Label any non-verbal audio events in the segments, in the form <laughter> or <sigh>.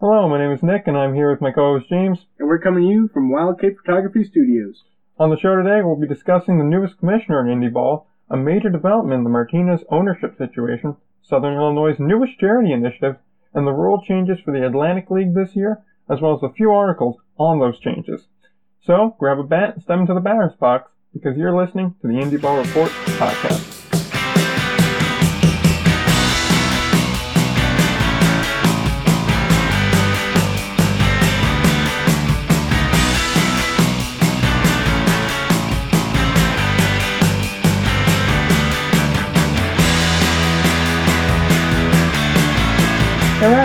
Hello, my name is Nick, and I'm here with my co-host James. And we're coming to you from Wild Cape Photography Studios. On the show today, we'll be discussing the newest commissioner in Indy Ball, a major development in the Martinez ownership situation, Southern Illinois' newest charity initiative, and the rule changes for the Atlantic League this year, as well as a few articles on those changes. So, grab a bat and step into the batter's box, because you're listening to the Indy Ball Report podcast.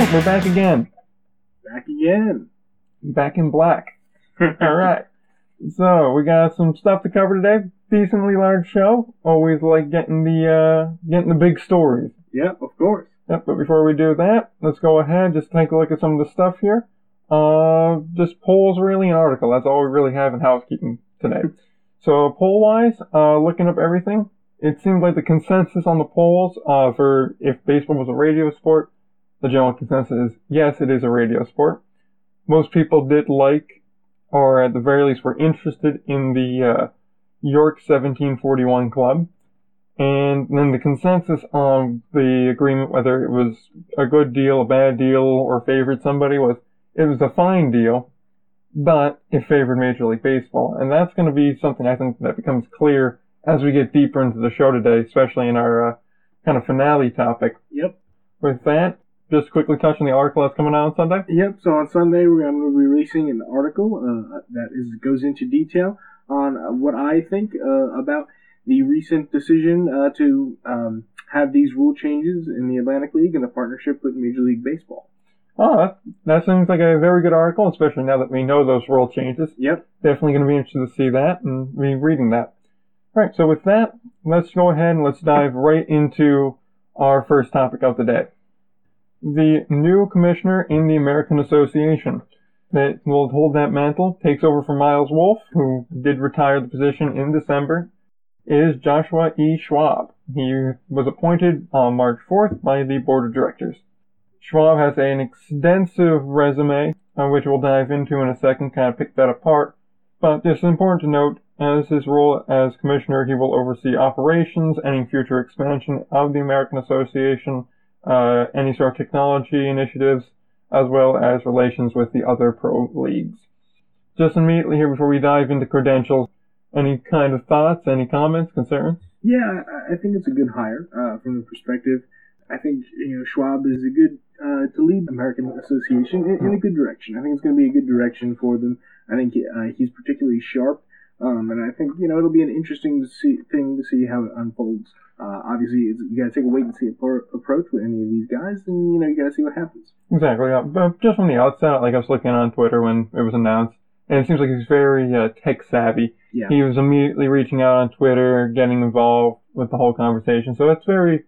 Alright, we're back again. Back again. Back in black. <laughs> Alright. So, we got some stuff to cover today. Decently large show. Always like getting the, uh, getting the big stories. Yep, of course. Yep, but before we do that, let's go ahead, just take a look at some of the stuff here. Uh, just polls really an article. That's all we really have in housekeeping today. <laughs> So poll wise, uh, looking up everything, it seems like the consensus on the polls, uh, for if baseball was a radio sport, the general consensus is yes, it is a radio sport. Most people did like, or at the very least were interested in the, uh, York 1741 club. And then the consensus on the agreement, whether it was a good deal, a bad deal, or favored somebody was it was a fine deal, but it favored Major League Baseball. And that's going to be something I think that becomes clear as we get deeper into the show today, especially in our uh, kind of finale topic. Yep. With that, just quickly touch on the article that's coming out on Sunday. Yep. So on Sunday we're going to be releasing an article uh, that is goes into detail on uh, what I think uh, about the recent decision uh, to um, have these rule changes in the Atlantic League and the partnership with Major League Baseball. Oh, that, that seems like a very good article, especially now that we know those rule changes. Yep. Definitely going to be interested to see that and be reading that. Alright, so with that, let's go ahead and let's dive right into our first topic of the day. The new commissioner in the American Association that will hold that mantle takes over from Miles Wolff, who did retire the position in December, is Joshua E. Schwab. He was appointed on March 4th by the board of directors. Schwab has an extensive resume, uh, which we'll dive into in a second, kind of pick that apart. But it's important to note, as his role as commissioner, he will oversee operations, any future expansion of the American Association, uh, any sort of technology initiatives, as well as relations with the other pro leagues. Just immediately here before we dive into credentials, any kind of thoughts, any comments, concerns? Yeah, I, I think it's a good hire uh, from the perspective. I think you know Schwab is a good uh, to lead the American Association in, in, a good direction. I think it's going to be a good direction for them. I think uh, he's particularly sharp, um, and I think you know it'll be an interesting to see, thing to see how it unfolds. Uh, obviously, you got to take a wait and see approach with any of these guys, and you know you got to see what happens. Exactly. Yeah. But just from the outset, like I was looking on Twitter when it was announced, and it seems like he's very uh, tech savvy. Yeah. He was immediately reaching out on Twitter, getting involved with the whole conversation. So it's very,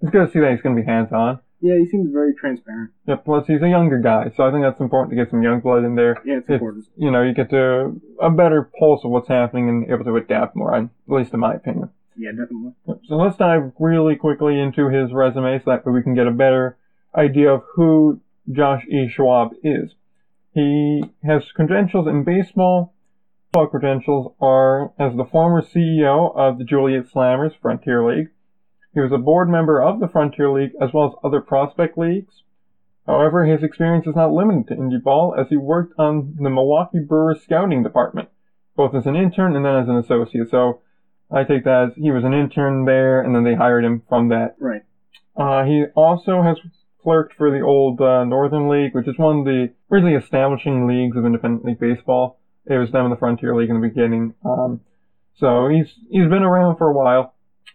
it's good to see that he's going to be hands on. Yeah, he seems very transparent. Yeah, plus he's a younger guy, so I think that's important to get some young blood in there. Yeah, it's, important. You know, you get to a better pulse of what's happening and able to adapt more, at least in my opinion. Yeah, definitely. So let's dive really quickly into his resume so that we can get a better idea of who Josh E. Schwab is. He has credentials in baseball. Baseball credentials are as the former CEO of the Joliet Slammers Frontier League. He was a board member of the Frontier League as well as other prospect leagues. However, his experience is not limited to indie ball as he worked on the Milwaukee Brewers scouting department, both as an intern and then as an associate. So I take that as he was an intern there and then they hired him from that. Right. Uh, he also has clerked for the old uh, Northern League, which is one of the really establishing leagues of independent league baseball. It was them in the Frontier League in the beginning. Um, so he's he's been around for a while,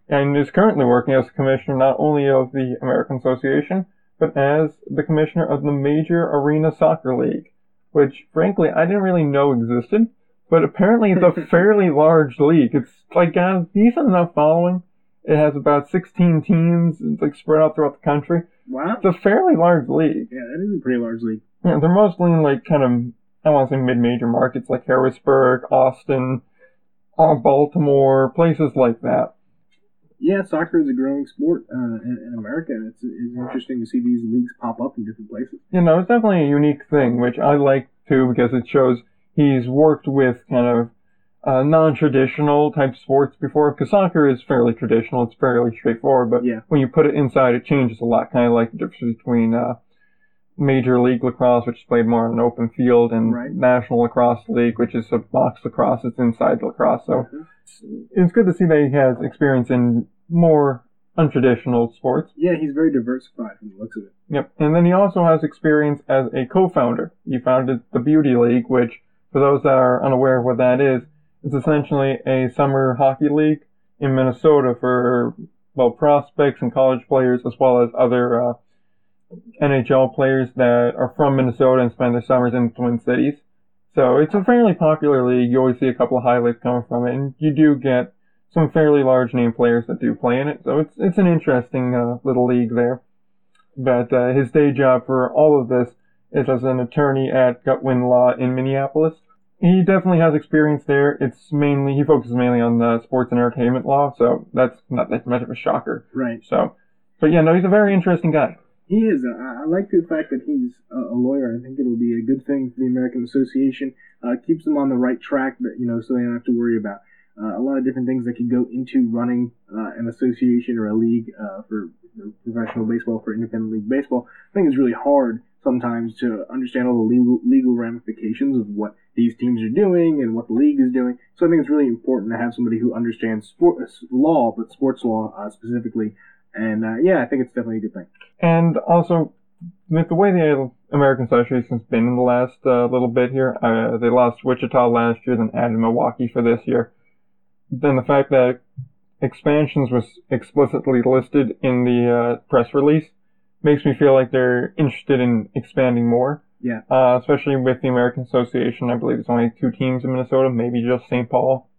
and is currently working as a commissioner not only of the American Association, but as the commissioner of the Major Arena Soccer League, which frankly I didn't really know existed, but apparently it's a <laughs> fairly large league. It's like got a decent enough following. It has about 16 teams. It's like spread out throughout the country. Wow. It's a fairly large league. Yeah, that is a pretty large league. Yeah, they're mostly in like kind of, I want to say mid-major markets like Harrisburg, Austin, uh, Baltimore, places like that. Yeah, soccer is a growing sport uh, in, in America, and it's, it's interesting to see these leagues pop up in different places. You know, it's definitely a unique thing, which I like too because it shows he's worked with kind of uh, non-traditional type sports before. Because soccer is fairly traditional; it's fairly straightforward. But Yeah. when you put it inside, it changes a lot. Kind of like the difference between uh, Major League Lacrosse, which is played more on an open field, and Right. National Lacrosse League, which is a box lacrosse. It's inside the lacrosse. So Mhm. It's good to see that he has experience in more untraditional sports. Yeah, he's very diversified from the looks of it. Yep. And then he also has experience as a co-founder. He founded the Beauty League, which, for those that are unaware of what that is, it's essentially a summer hockey league in Minnesota for, well, prospects and college players, as well as other, uh, NHL players that are from Minnesota and spend their summers in Twin Cities. So it's a fairly popular league. You always see a couple of highlights coming from it, and you do get some fairly large name players that do play in it. So it's it's an interesting uh, little league there. But uh, his day job for all of this is as an attorney at Gutwin Law in Minneapolis. He definitely has experience there. It's mainly he focuses mainly on the sports and entertainment law, so that's not that much of a shocker. Right. So, but yeah, no, he's a very interesting guy. He is. I, I like the fact that he's a, a lawyer. I think it'll be a good thing for the American Association. Uh, keeps them on the right track, that you know, so they don't have to worry about uh, a lot of different things that can go into running uh, an association or a league uh, for, for professional baseball, for independent league baseball. I think it's really hard sometimes to understand all the legal legal ramifications of what these teams are doing and what the league is doing. So I think it's really important to have somebody who understands sport law, but sports law uh, specifically. And uh, yeah, I think it's definitely a good thing. And also, with the way the American Association's been in the last uh, little bit here, uh, they lost Wichita last year, then added Milwaukee for this year. Then the fact that expansions was explicitly listed in the uh, press release makes me feel like they're interested in expanding more. Yeah. Uh, especially with the American Association, I believe there's only two teams in Minnesota, maybe just St. Paul.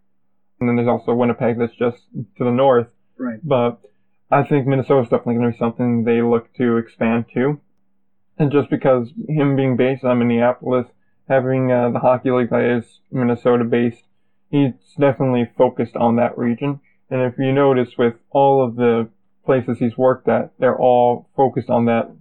And then there's also Winnipeg that's just to the north. Right. But I think Minnesota's definitely going to be something they look to expand to. And just because him being based on Minneapolis, having uh, the hockey league that is Minnesota based, he's definitely focused on that region. And if you notice with all of the places he's worked at, they're all focused on that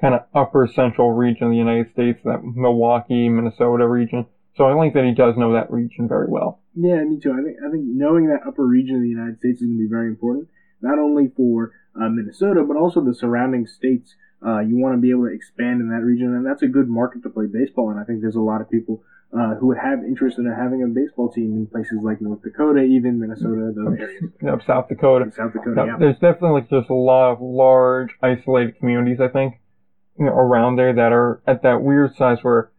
kind of upper central region of the United States, that Milwaukee, Minnesota region. So I think that he does know that region very well. Yeah, me too. I think I think knowing that upper region of the United States is going to be very important, not only for uh, Minnesota but also the surrounding states. Uh, you want to be able to expand in that region, and that's a good market to play baseball in. I think there's a lot of people uh, who would have interest in having a baseball team in places like North Dakota, even Minnesota, those areas. Yep, South Dakota. South Dakota, Yep, yeah. There's definitely like just a lot of large isolated communities, I think, you know, around there that are at that weird size where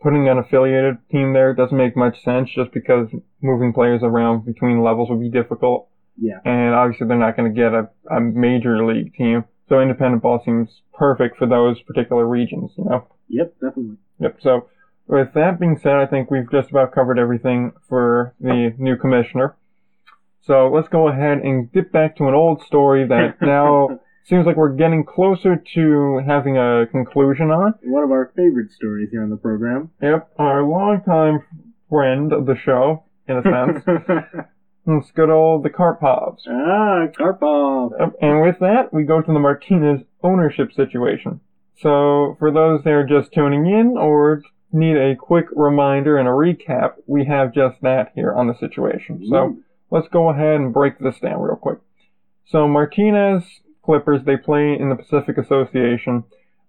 putting an affiliated team there doesn't make much sense just because moving players around between levels would be difficult. Yeah. And obviously they're not going to get a, a major league team. So independent ball seems perfect for those particular regions, you know? Yep, definitely. Yep. So with that being said, I think we've just about covered everything for the new commissioner. So let's go ahead and get back to an old story that <laughs> now seems like we're getting closer to having a conclusion on. One of our favorite stories here on the program. Yep, our longtime friend of the show, in a sense. <laughs> it's good old the Carpoffs. ah, Carpoff. Yep, And with that, we go to the Martinez ownership situation. So, for those that are just tuning in or need a quick reminder and a recap, we have just that here on the situation. So, let's go ahead and break this down real quick. So, Martinez Clippers, they play in the Pacific Association.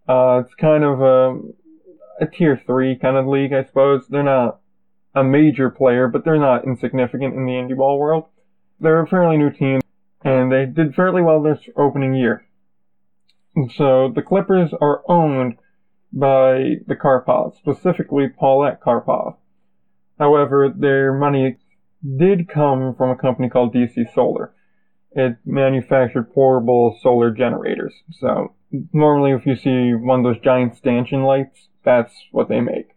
Uh, it's kind of a, a tier three kind of league, I suppose. They're not a major player, but they're not insignificant in the indie ball world. They're a fairly new team, and they did fairly well this opening year. So the Clippers are owned by the Carpoffs, specifically Paulette Carpoff. However, their money did come from a company called DC Solar. It manufactured portable solar generators. So normally if you see one of those giant stanchion lights, that's what they make.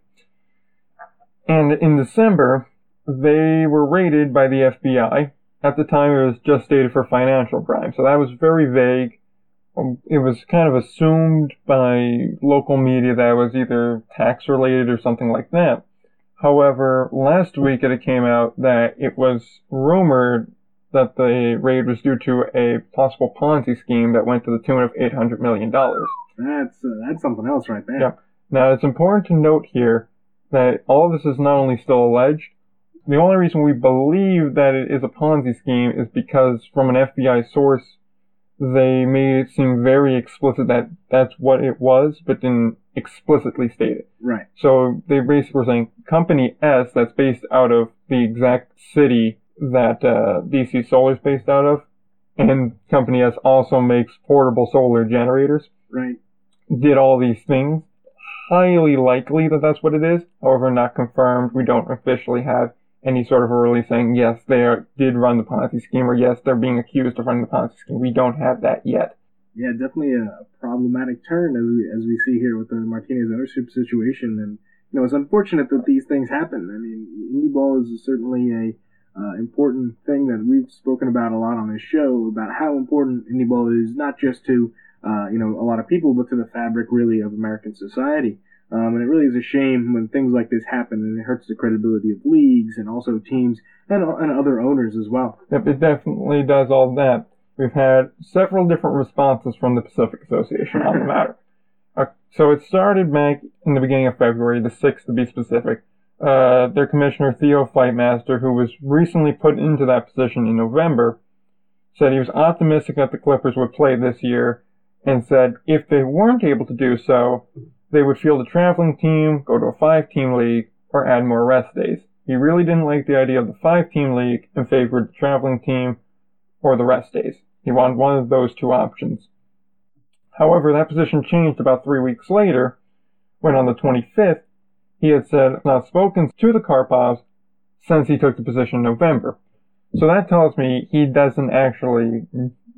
And in December, they were raided by the FBI. At the time, it was just stated for financial crime, so that was very vague. Um, It was kind of assumed by local media that it was either tax related or something like that. However, last week it came out that it was rumored that the raid was due to a possible Ponzi scheme that went to the tune of $800 million. That's uh, that's something else right there. Yeah. Now, it's important to note here that all of this is not only still alleged, the only reason we believe that it is a Ponzi scheme is because from an FBI source, they made it seem very explicit that that's what it was, but didn't explicitly state it. Right. So they basically were saying Company S, that's based out of the exact city that uh, DC Solar is based out of, and Company S also makes portable solar generators, Right. did all these things. Highly likely that that's what it is. However, not confirmed. We don't officially have any sort of a release saying yes, they did run the Ponzi scheme, or yes, they're being accused of running the Ponzi scheme. We don't have that yet. Yeah, definitely a problematic turn as we as we see here with the Martinez ownership situation, and you know it's unfortunate that these things happen. I mean, indie ball is certainly a uh, important thing that we've spoken about a lot on this show about how important indie ball is not just to uh, you know a lot of people, but to the fabric really of American society. Um, and it really is a shame when things like this happen, and it hurts the credibility of leagues and also teams and, and other owners as well. Yep, it definitely does all that. We've had several different responses from the Pacific Association on the matter. <laughs> Uh, so it started back in the beginning of February, the 6th to be specific. Uh, their commissioner, Theo Fightmaster, who was recently put into that position in November, said he was optimistic that the Clippers would play this year and said if they weren't able to do so, they would field a traveling team, go to a five team league, or add more rest days. He really didn't like the idea of the five team league and favored the traveling team or the rest days. He wanted one of those two options. However, that position changed about three weeks later when on the 25th he had said not spoken to the Carpoffs since he took the position in November. So that tells me he doesn't actually,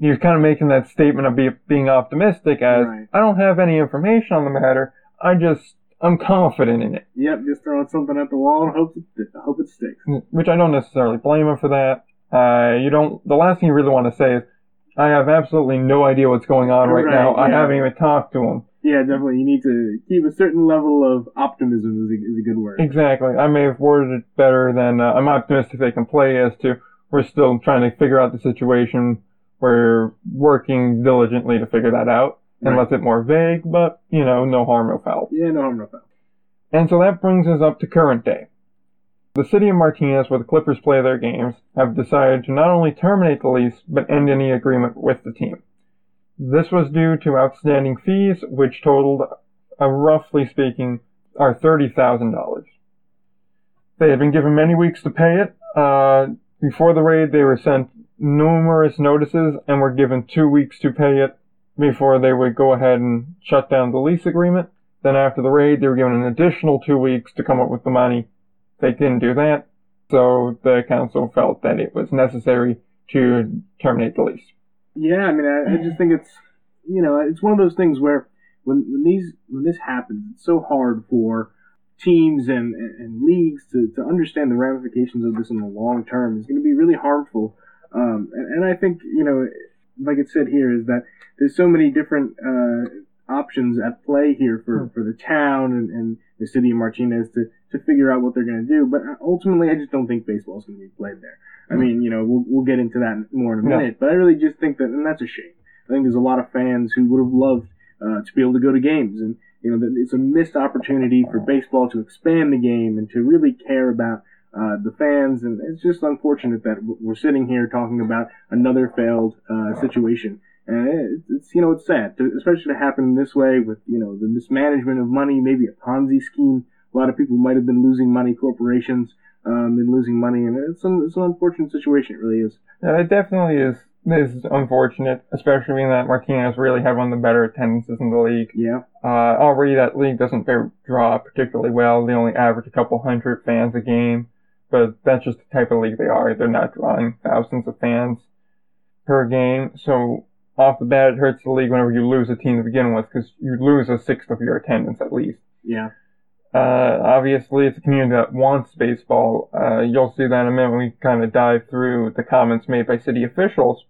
was kind of making that statement of be, being optimistic as, Right. I don't have any information on the matter, I just, I'm confident in it. Yep, just throwing something at the wall and hope it hope it sticks. which I don't necessarily blame him for that. Uh, you don't. The last thing you really want to say is, "I have absolutely no idea what's going on right, Right, now. I haven't even talked to him." Yeah, definitely. You need to keep a certain level of optimism. Is a, is a good word. Exactly. I may have worded it better than uh, I'm optimistic they can play. As to we're still trying to figure out the situation. We're working diligently to figure that out and Right. left it more vague. But you know, no harm, no foul. Yeah, no harm, no foul. And so that brings us up to current day. The city of Martinez, where the Clippers play their games, have decided to not only terminate the lease, but end any agreement with the team. This was due to outstanding fees, which totaled, uh, roughly speaking, are $30,000. They had been given many weeks to pay it. Uh, before the raid, they were sent numerous notices and were given two weeks to pay it before they would go ahead and shut down the lease agreement. Then after the raid, they were given an additional two weeks to come up with the money. They didn't do that, so the council felt that it was necessary to terminate the lease. Yeah, I mean, I, I just think it's you know it's one of those things where when when these when this happens, it's so hard for teams and, and, and leagues to, to understand the ramifications of this in the long term. It's going to be really harmful. Um, and, and I think you know, like it said here, is that there's so many different uh, options at play here for, for the town and, and the city of Martinez to, to figure out what they're going to do. But ultimately, I just don't think baseball is going to be played there. I mean, you know, we'll, we'll get into that more in a Yeah. minute, but I really just think that, and that's a shame. I think there's a lot of fans who would have loved uh, to be able to go to games, and you know, it's a missed opportunity for baseball to expand the game and to really care about uh, the fans. And it's just unfortunate that we're sitting here talking about another failed uh, situation. And it's, it's you know it's sad, to, especially to happen this way with you know the mismanagement of money, maybe a Ponzi scheme. A lot of people might have been losing money, corporations um, been losing money, and it's an, it's an unfortunate situation. It really is. Yeah, it definitely is is unfortunate, especially in that Martinez really had one of the better attendances in the league. Yeah, Uh, already that league doesn't draw particularly well. They only average a couple hundred fans a game, but that's just the type of league they are. They're not drawing thousands of fans per game. So off the bat, it hurts the league whenever you lose a team to begin with because you lose a sixth of your attendance at least. yeah, Uh, obviously, it's a community that wants baseball. Uh, you'll see that in a minute when we kind of dive through the comments made by city officials.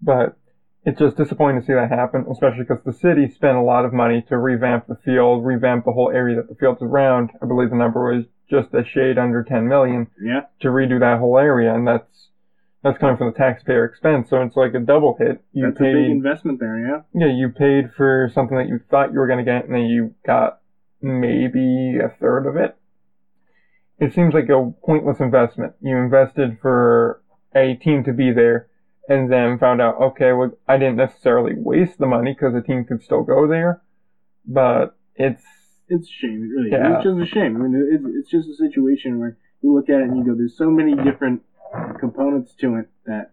But it's just disappointing to see that happen, especially because the city spent a lot of money to revamp the field, revamp the whole area that the field's around. I believe the number was just a shade under 10 million yeah. to redo that whole area, and that's That's coming from the taxpayer expense, so it's like a double hit. You That's paid, a big investment there, yeah. yeah, you paid for something that you thought you were going to get, and then you got maybe a third of it. It seems like a pointless investment. You invested for a team to be there, and then found out, okay, well, I didn't necessarily waste the money because the team could still go there, but it's It's a shame. It really Yeah. is. It's just a shame. I mean, it's, it's just a situation where you look at it and you go, there's so many different components to it that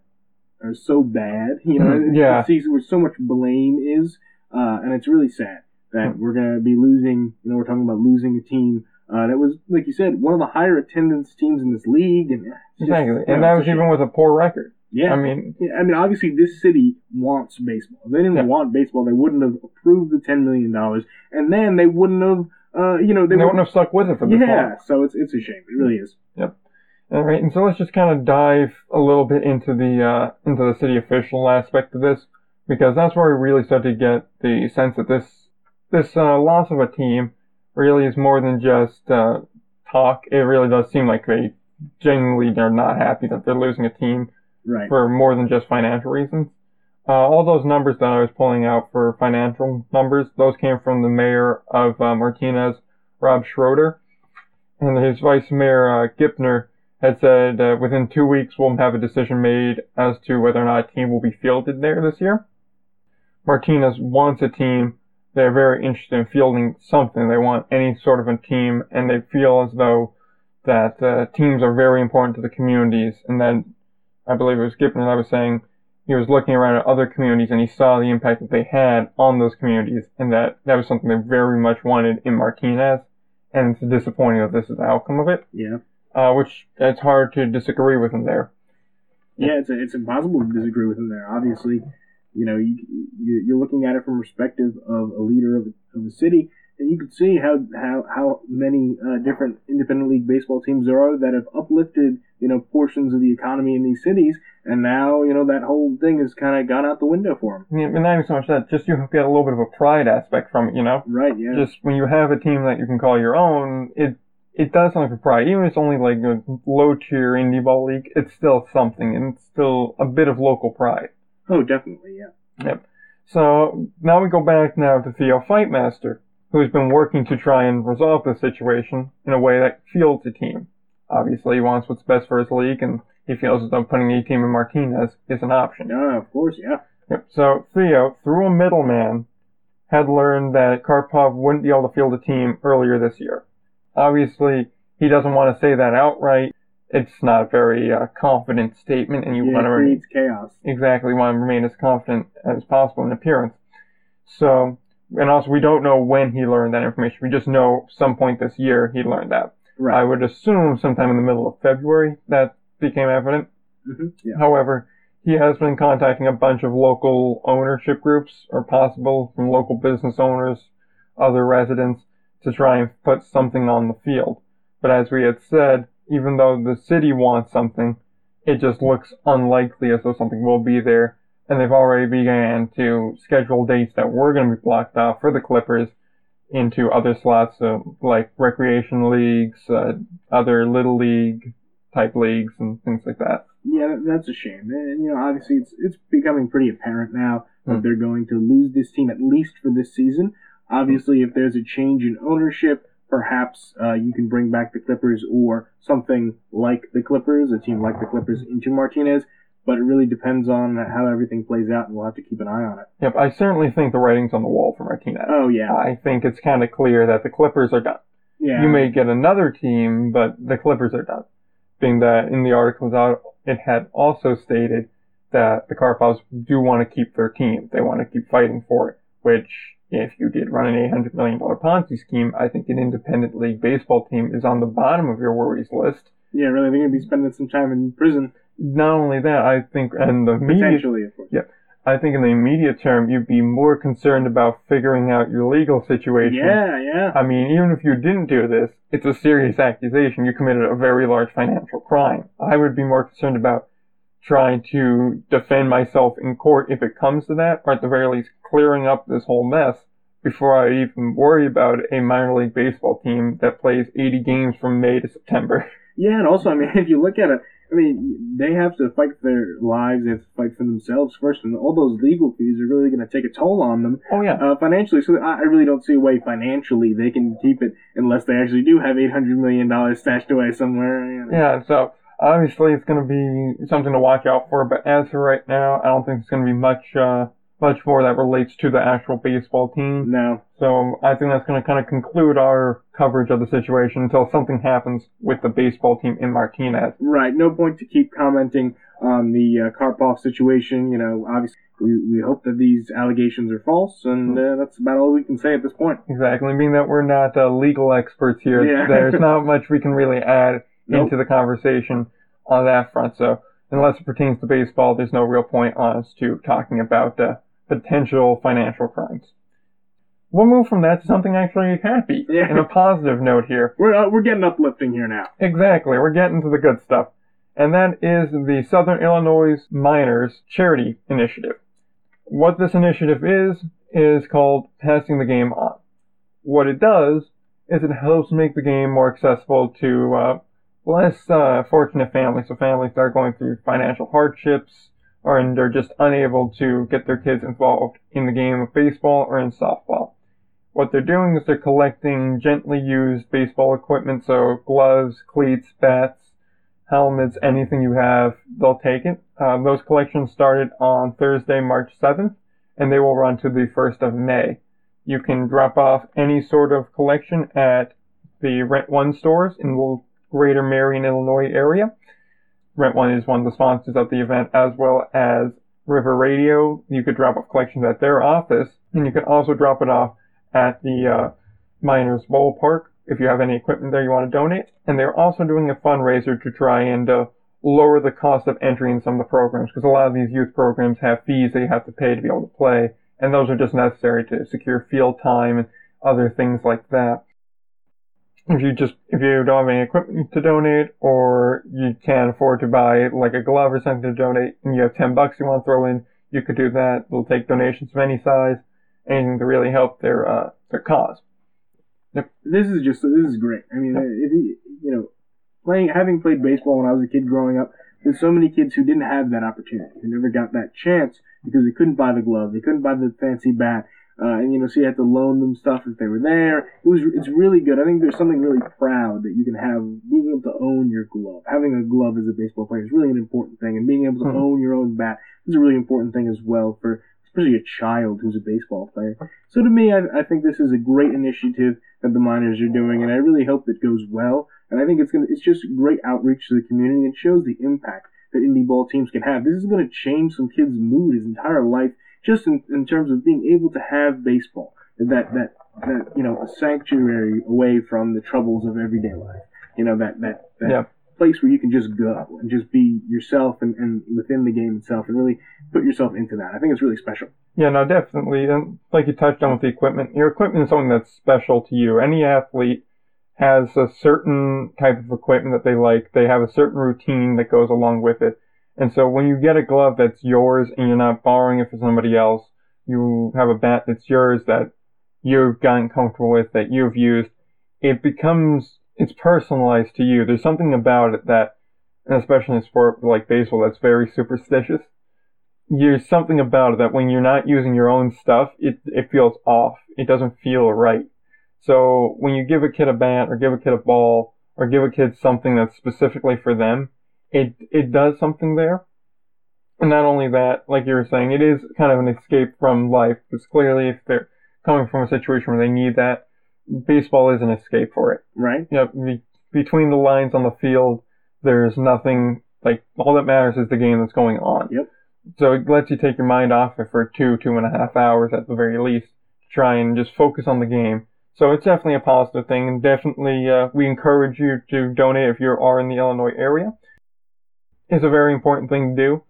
are so bad. You know, yeah. it sees where so much blame is, uh, and it's really sad that Mhm. we're going to be losing, you know, we're talking about losing a team uh, that was, like you said, one of the higher attendance teams in this league. And just- exactly, you know, and that was even with a poor record. Yeah. I mean, I mean, obviously, this city wants baseball. If they didn't Yeah. want baseball, they wouldn't have approved the ten million dollars, and then they wouldn't have, uh, you know, they, they, wouldn't have stuck with it for this long. Yeah, so it's it's a shame. It really is. Yep. All right, and so let's just kind of dive a little bit into the uh, into the city official aspect of this, because that's where we really start to get the sense that this this uh, loss of a team really is more than just uh, talk. It really does seem like they genuinely are not happy that they're losing a team Right. for more than just financial reasons. Uh, all those numbers that I was pulling out for financial numbers, those came from the mayor of uh, Martinez, Rob Schroder, and his vice mayor uh, Gipner had said uh, within two weeks we'll have a decision made as to whether or not a team will be fielded there this year. Martinez wants a team. They're very interested in fielding something. They want any sort of a team, and they feel as though that uh, teams are very important to the communities, and that I believe it was Gipner that I was saying he was looking around at other communities and he saw the impact that they had on those communities, and that that was something they very much wanted in Martinez, and it's disappointing that this is the outcome of it Yeah. uh, which it's hard to disagree with him there. Yeah, it's it's impossible to disagree with him there. Obviously, you know, you, you you're looking at it from perspective of a leader of a, of a city, you can see how how how many uh, different independent league baseball teams there are that have uplifted you know portions of the economy in these cities, and now you know that whole thing has kind of gone out the window for them. Mean, but not even so much that, just you get a little bit of a pride aspect from it, you know? Right? Yeah. Just when you have a team that you can call your own, it it does something for pride. Even if it's only like a low tier indie ball league, it's still something, and it's still a bit of local pride. oh, definitely. Yeah. Yep. So now we go back now to Theo Fightmaster, who's been working to try and resolve the situation in a way that fields the team. Obviously, he wants what's best for his league, and he feels as though putting a team in Martinez is an option. Yeah. Of course. Yeah. Yep. So Theo, through a middleman, had learned that Carpoff wouldn't be able to field a team earlier this year. Obviously, he doesn't want to say that outright. It's not a very uh, confident statement, and you yeah want to remain chaos. exactly want to remain as confident as possible in appearance. So, and also we don't know when he learned that information. We just know some point this year he learned that. I would assume sometime in the middle of February that became evident. hmm Yeah. However, he has been contacting a bunch of local ownership groups, or possible from local business owners, other residents, to try and put something on the field. But as we had said, even though the city wants something, it just looks unlikely as though something will be there. And they've already began to schedule dates that were going to be blocked off for the Clippers into other slots, uh, like recreation leagues, uh, other little league type leagues, and things like that. Yeah, that's a shame. And you know, obviously, it's it's becoming pretty apparent now that Hmm. they're going to lose this team at least for this season. Obviously, if there's a change in ownership, perhaps uh, you can bring back the Clippers or something like the Clippers, a team like the Clippers, into Martinez. But it really depends on how everything plays out, and we'll have to keep an eye on it. Yep, I certainly think the writing's on the wall for Martinez. Oh yeah, I think it's kind of clear that the Clippers are done. yeah. You may get another team, but the Clippers are done. Being that in the article out, it had also stated that the Carpoffs do want to keep their team. They want to keep fighting for it, which if you did run an $800 million Ponzi scheme, I think an independent league baseball team is on the bottom of your worries list. Yeah, really, they're going to be spending some time in prison Not only that, I think, and the media potentially, of course. yeah, I think in the immediate term, you'd be more concerned about figuring out your legal situation. Yeah, yeah. I mean, even if you didn't do this, it's a serious accusation. You committed a very large financial crime. I would be more concerned about trying to defend myself in court if it comes to that, or at the very least clearing up this whole mess before I even worry about a minor league baseball team that plays 80 games from May to September. <laughs> Yeah, and also, I mean, <laughs> if you look at it, I mean, they have to fight for their lives. They have to fight for themselves first, and all those legal fees are really going to take a toll on them. Oh yeah. Uh, financially, so I I really don't see a way financially they can keep it unless they actually do have eight hundred million dollars stashed away somewhere. you know. Yeah, so obviously it's going to be something to watch out for, but as for right now, I don't think it's going to be much, uh, much more that relates to the actual baseball team. No, So I think that's going to kind of conclude our coverage of the situation until something happens with the baseball team in Martinez. right. No point to keep commenting on the uh, Carpoff situation. You know, obviously, we, we hope that these allegations are false, and uh, that's about all we can say at this point. Exactly, being that we're not uh, legal experts here, Yeah. <laughs> there's not much we can really add Nope. into the conversation on that front. So unless it pertains to baseball, there's no real point on us to talking about uh, potential financial crimes. We'll move from that to something actually happy Yeah. and a positive note here. We're uh, we're getting uplifting here now. Exactly, we're getting to the good stuff. And that is the Southern Illinois Miners Charity Initiative. What this initiative is, is called Passing the Game On. What it does is it helps make the game more accessible to uh, less uh, fortunate families, so families that are going through financial hardships and are just unable to get their kids involved in the game of baseball or in softball. What they're doing is they're collecting gently used baseball equipment, so gloves, cleats, bats, helmets, anything you have, they'll take it. Uh, those collections started on Thursday, March 7th, and they will run to the 1st of May. You can drop off any sort of collection at the Rent One stores in the greater Marion, Illinois area. Rent One is one of the sponsors of the event, as well as River Radio. You could drop off collections at their office, and you can also drop it off at the uh, Miners Ballpark if you have any equipment there you want to donate. And they're also doing a fundraiser to try and uh, lower the cost of entry in some of the programs, because a lot of these youth programs have fees that you have to pay to be able to play, and those are just necessary to secure field time and other things like that. If you just if you don't have any equipment to donate, or you can't afford to buy like a glove or something to donate, and you have ten bucks you want to throw in, you could do that. They'll take donations of any size, anything to really help their uh, their cause. yep. This is just this is great. I mean, if you you know, playing having played baseball when I was a kid growing up, there's so many kids who didn't have that opportunity, who never got that chance because they couldn't buy the glove, they couldn't buy the fancy bat, uh, and you know, so you had to loan them stuff if they were there. It was it's really good. I think there's something really proud that you can have being able to own your glove. Having a glove as a baseball player is really an important thing, and being able to Hmm. own your own bat is a really important thing as well for especially a child who's a baseball player. So to me, I, I think this is a great initiative that the miners are doing, and I really hope it goes well. And I think it's gonna it's just great outreach to the community. It shows the impact that indie ball teams can have. This is going to change some kid's mood his entire life, just in, in terms of being able to have baseball. That that that you know a sanctuary away from the troubles of everyday life. You know that that that Yeah. place where you can just go and just be yourself and, and within the game itself and really put yourself into that. I think it's really special. Yeah, no, definitely. And like you touched on with the equipment, your equipment is something that's special to you. Any athlete has a certain type of equipment that they like. They have a certain routine that goes along with it. And so when you get a glove that's yours and you're not borrowing it from somebody else, you have a bat that's yours that you've gotten comfortable with, that you've used, it becomes, it's personalized to you. There's something about it that, and especially in a sport like baseball, that's very superstitious there's something about it that when you're not using your own stuff, it it feels off. It doesn't feel right. So when you give a kid a bat or give a kid a ball or give a kid something that's specifically for them, it it does something there. And not only that, like you were saying, it is kind of an escape from life. Because clearly, if they're coming from a situation where they need that, baseball is an escape for it. Right? You know, be, between the lines on the field, there's nothing like all that matters is the game that's going on. Yep. So it lets you take your mind off it for two, two and a half hours at the very least, to try and just focus on the game. So it's definitely a positive thing, and definitely uh, we encourage you to donate if you are in the Illinois area. It's a very important thing to do,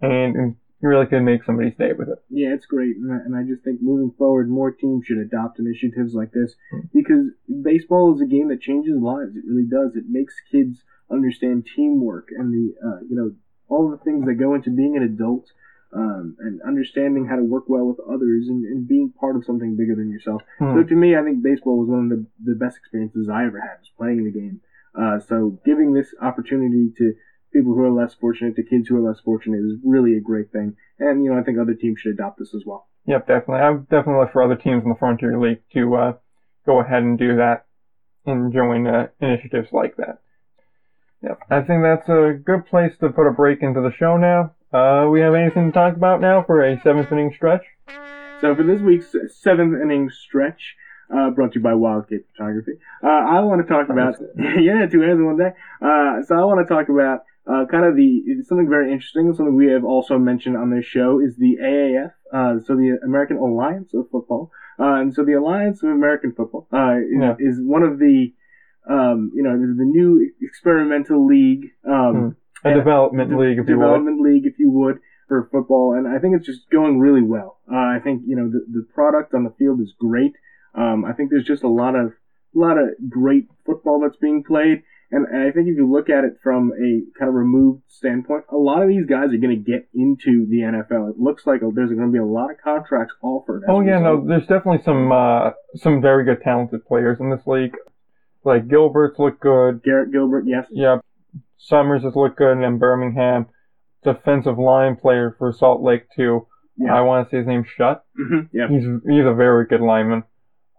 and, and you really can make somebody's day with it. Yeah, it's great, and I, and I just think moving forward, more teams should adopt initiatives like this Hmm. because baseball is a game that changes lives. It really does. It makes kids understand teamwork and the uh, you know all the things that go into being an adult um, and understanding how to work well with others and, and being part of something bigger than yourself. Hmm. So to me, I think baseball was one of the, the best experiences I ever had was playing the game. Uh, so giving this opportunity to people who are less fortunate to kids who are less fortunate is really a great thing. And, you know, I think other teams should adopt this as well. Yep, definitely. I would definitely look for other teams in the Frontier League to uh, go ahead and do that and join uh, initiatives like that. Yep, I think that's a good place to put a break into the show now. Uh, we have anything to talk about now for a seventh inning stretch? So for this week's seventh inning stretch, uh, brought to you by Wildcat Photography, uh, I want to talk about <laughs> yeah, two hands in one day. Uh, so I want to talk about uh, kind of the something very interesting, something we have also mentioned on this show is the AAF, uh, so the American Alliance of Football, uh, and so the Alliance of American Football uh, is, Yeah. is one of the um, you know is the new experimental league. Um, A development de- league, if you would. development league, if you would, for football, and I think it's just going really well. Uh, I think you know the the product on the field is great. Um, I think there's just a lot of a lot of great football that's being played, and, and I think if you look at it from a kind of removed standpoint, a lot of these guys are going to get into the NFL. It looks like there's going to be a lot of contracts offered. Oh yeah, no, there's definitely some uh, some very good talented players in this league. Like Gilbert's look good. Garrett Gilbert, yes, Yeah, Summers has looked good in Birmingham. Defensive line player for Salt Lake too. Yeah. I want to say his name's Shutt. hmm yeah, He's he's a very good lineman.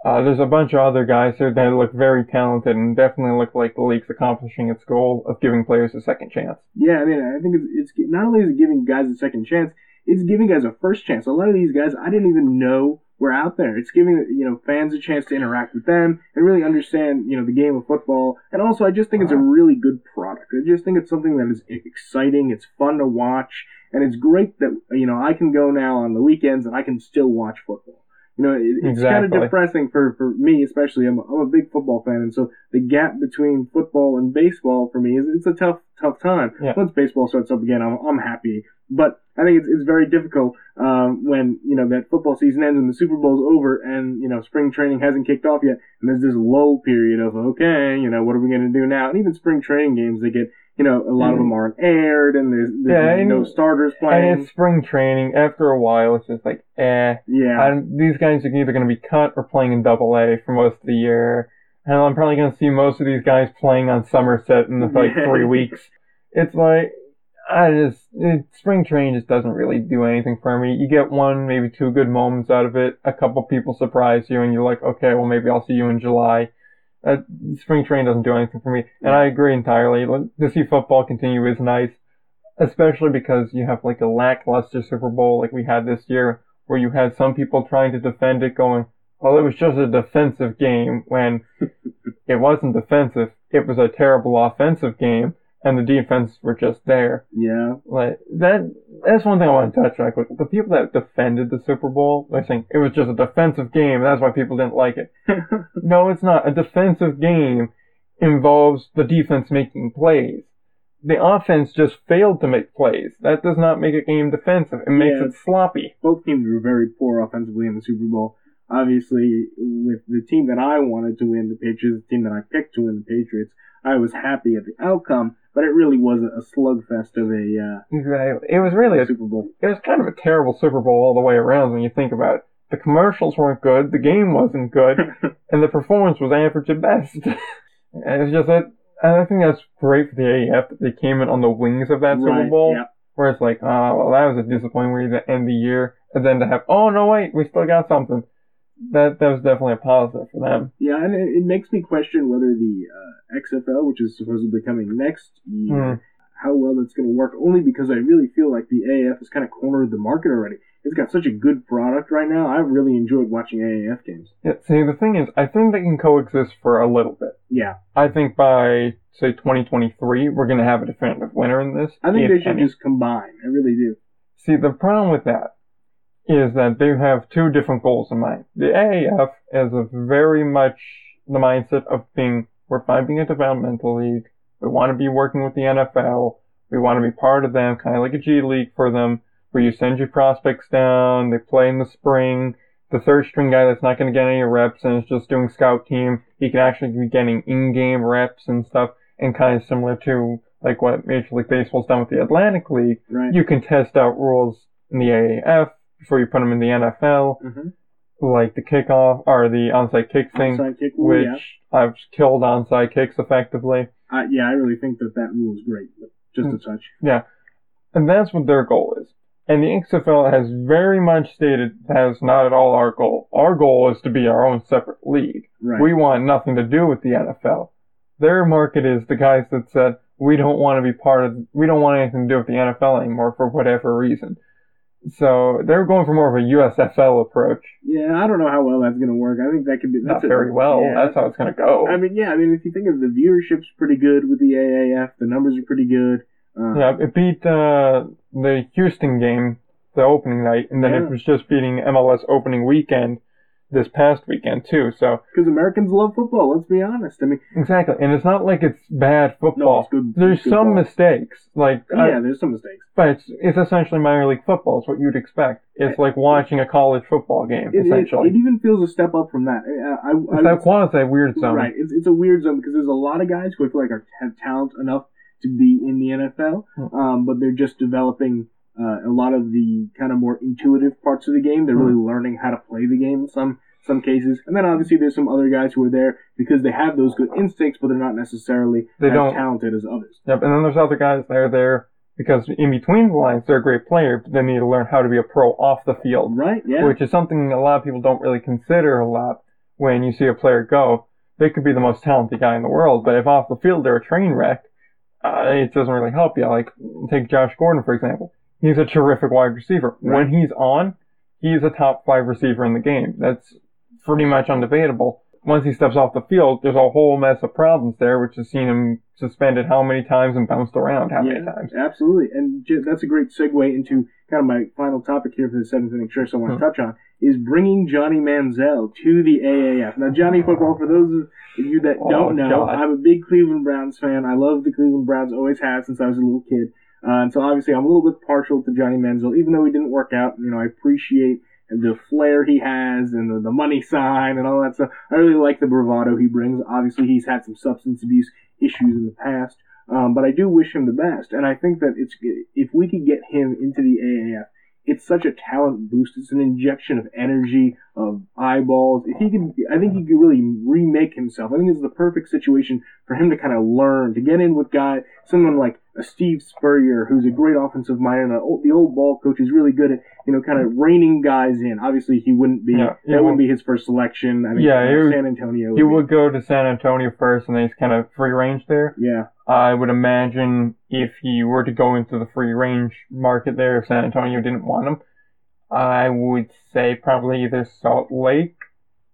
Uh, there's a bunch of other guys here that look very talented and definitely look like the league's accomplishing its goal of giving players a second chance. Yeah, I mean, I think it's, it's not only is it giving guys a second chance, it's giving guys a first chance. A lot of these guys I didn't even know were out there. It's giving you know fans a chance to interact with them and really understand you know the game of football. And also, I just think it's a really good product. I just think it's something that is exciting. It's fun to watch, and it's great that you know I can go now on the weekends and I can still watch football. You know, it, it's kind of depressing for, for me, especially. I'm a, I'm a big football fan, and so the gap between football and baseball for me is it's a tough tough time. Yeah. Once baseball starts up again, I'm I'm happy. But I think it's it's very difficult um, when you know that football season ends and the Super Bowl's over, and you know spring training hasn't kicked off yet, and there's this lull period of okay, you know what are we going to do now? And even spring training games, they get you know a lot of them aren't aired, and there's, there's Mm-hmm. Yeah, and- no starters And playing. it's spring training. After a while, it's just like, eh. yeah, I, these guys are either going to be cut or playing in Double A for most of the year, and I'm probably going to see most of these guys playing on Somerset in like Yeah. three <laughs> weeks. It's like I just it, spring training just doesn't really do anything for me. You get one, maybe two good moments out of it. A couple people surprise you, and you're like, okay, well maybe I'll see you in July. Uh, spring training doesn't do anything for me, and I agree entirely. To see football continue is nice, especially because you have like a lackluster Super Bowl like we had this year, where you had some people trying to defend it, going, "Well, it was just a defensive game," when <laughs> it wasn't defensive. It was a terrible offensive game, and the defense were just there. yeah, Like that. That's one thing I want to touch on quick. The people that defended the Super Bowl, they're saying it was just a defensive game. That's why people didn't like it. <laughs> No, it's not. A defensive game involves the defense making plays. The offense just failed to make plays. That does not make a game defensive. It makes Yeah. it sloppy. both teams were very poor offensively in the Super Bowl. Obviously, with the team that I wanted to win, the Patriots, the team that I picked to win, the Patriots, I was happy at the outcome, but it really was a slugfest of a Exactly. It was really uh, a, Super Bowl. it was kind of a terrible Super Bowl all the way around when you think about it. The commercials weren't good, the game wasn't good, <laughs> and the performance was average at best. <laughs> it's just that, I think that's great for the AEF that they came in on the wings of that Super Right, Bowl. yeah. Where it's like, oh, well, that was a disappointing way to end the year. And then to have, oh, no, wait, we still got something. That, that was definitely a positive for them. Yeah, and it, it makes me question whether the uh, XFL, which is supposedly coming next year, Hmm. how well that's going to work. Only because I really feel like the AAF has kind of cornered the market already. It's got such a good product right now. I really enjoyed watching AAF games. Yeah, see, the thing is, I think they can coexist for a little bit. Yeah, I think by, say, 2023, we're going to have a definitive winner in this. I think they should any. just combine. I really do. See, the problem with that is that they have two different goals in mind. The AAF is a very much the mindset of being, we're fine being a developmental league. We want to be working with the NFL. We want to be part of them, kind of like a G League for them, where you send your prospects down, they play in the spring. The third string guy that's not going to get any reps and is just doing scout team, he can actually be getting in-game reps and stuff, and kind of similar to like what Major League Baseball's done with the Atlantic League Right. you can test out rules in the AAF before you put them in the NFL, mm-hmm. like the kickoff or the onside kick thing, Onside kick rule, which yeah. I've killed onside kicks effectively. I, yeah, I really think that that rule is great. Just Hmm. a touch. Yeah, and that's what their goal is. And the XFL has very much stated that is not at all our goal. Our goal is to be our own separate league. Right. We want nothing to do with the NFL. Their market is the guys that said, we don't want to be part of, we don't want anything to do with the NFL anymore for whatever reason. So they're going for more of a USFL approach. yeah, I don't know how well that's going to work. I think that could be Not that's a- very well. yeah. That's how it's going to go. I mean, yeah. I mean, if you think of the viewership's pretty good with the AAF, the numbers are pretty good. Uh, yeah, it beat uh, the Houston game, the opening night, and then Yeah. it was just beating MLS opening weekend this past weekend too. So Because Americans love football. Let's be honest. I mean, exactly, and it's not like it's bad football. no, it's good. There's it's good some ball. mistakes, like I- Yeah, there's some mistakes. but it's, it's essentially minor league football. It's what you'd expect. It's like watching a college football game, It, it, essentially. it even feels a step up from that. I, I, I it's that quasi weird zone. Right. It's, it's a weird zone because there's a lot of guys who I feel like are, have talent enough to be in the NFL, Hmm. um, but they're just developing uh, a lot of the kind of more intuitive parts of the game. They're really learning how to play the game in some some cases. And then obviously there's some other guys who are there because they have those good instincts, but they're not necessarily They as don't- talented as others. Yep, and then there's other guys that are there because in between the lines they're a great player, but they need to learn how to be a pro off the field. Right? Yeah. which is something a lot of people don't really consider a lot when you see a player go. They could be the most talented guy in the world, but if off the field they're a train wreck, uh, it doesn't really help you. Like, take Josh Gordon, for example. He's a terrific wide receiver. Right. When he's on, he's a top five receiver in the game. That's pretty much undebatable. Once he steps off the field, there's a whole mess of problems there, which has seen him suspended how many times and bounced around how many times. Absolutely. And that's a great segue into kind of my final topic here for the seventh inning stretch I want to Hmm. touch on is bringing Johnny Manziel to the AAF. Now, Johnny football, for those of you that Oh, don't know, God. I'm a big Cleveland Browns fan. I love the Cleveland Browns, always have since I was a little kid. Uh, and so obviously I'm a little bit partial to Johnny Manziel, even though he didn't work out. You know, I appreciate the flair he has and the, the money sign and all that stuff. I really like the bravado he brings. Obviously, he's had some substance abuse issues in the past. Um, but I do wish him the best, and I think that it's if we could get him into the AAF, it's such a talent boost. It's an injection of energy, of eyeballs. If he can, I think he could really remake himself. I think it's the perfect situation for him to kind of learn, to get in with guy, someone like a Steve Spurrier, who's a great offensive mind, and old- the old ball coach is really good at, you know, kind of reining guys in. Obviously, he wouldn't be, Yeah, that wouldn't be his first selection. I mean, Yeah, would- San Antonio. He be- would go to San Antonio first, and then he's kind of free range there. Yeah. I would imagine if he were to go into the free range market there, if San Antonio didn't want him, I would say probably either Salt Lake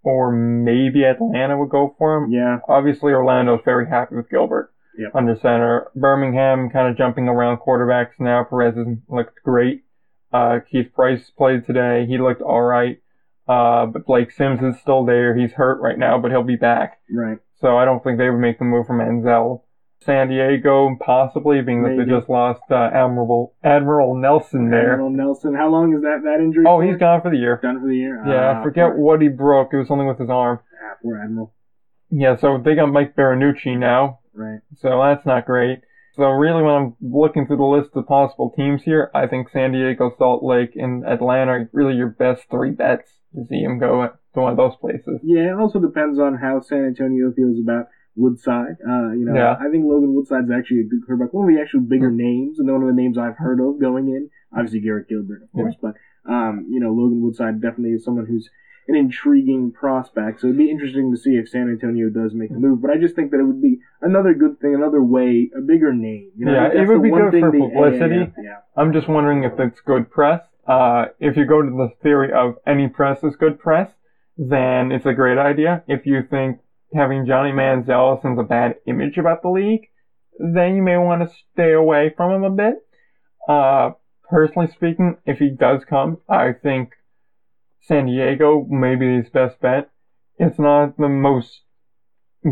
or maybe Atlanta would go for him. Yeah. Obviously, Orlando's very happy with Gilbert Yep. under center. Birmingham kind of jumping around quarterbacks now. Perez looked great. Uh, Keith Price played today. He looked all right. Uh, but Blake Sims is still there. He's hurt right now, but he'll be back. Right. So I don't think they would make the move from Manziel. San Diego, possibly, being that they just lost uh, Admiral Admiral Nelson there. Admiral Nelson. How long is that that injury? Oh, for? he's gone for the year. done for the year. Yeah, Ah, I forget poor, what he broke. It was something with his arm. ah, poor Admiral. Yeah, so they got Mike Bercovici now, Right. so that's not great. So really, when I'm looking through the list of possible teams here, I think San Diego, Salt Lake, and Atlanta are really your best three bets to see him go to one of those places. Yeah, it also depends on how San Antonio feels about Woodside. Uh, you know, Yeah. I think Logan Woodside's actually a good quarterback. One of the actual bigger names, and one of the names I've heard of going in. Obviously, Garrett Gilbert, of course, but um, you know, Logan Woodside definitely is someone who's an intriguing prospect. So it'd be interesting to see if San Antonio does make the move. But I just think that it would be another good thing, another way, a bigger name. You know, Yeah, it would be good for publicity. Yeah. I'm just wondering if it's good press. Uh, if you go to the theory of any press is good press, then it's a great idea. If you think having Johnny Manziel sends a bad image about the league, then you may want to stay away from him a bit. Uh, personally speaking, if he does come, I think San Diego may be his best bet. It's not the most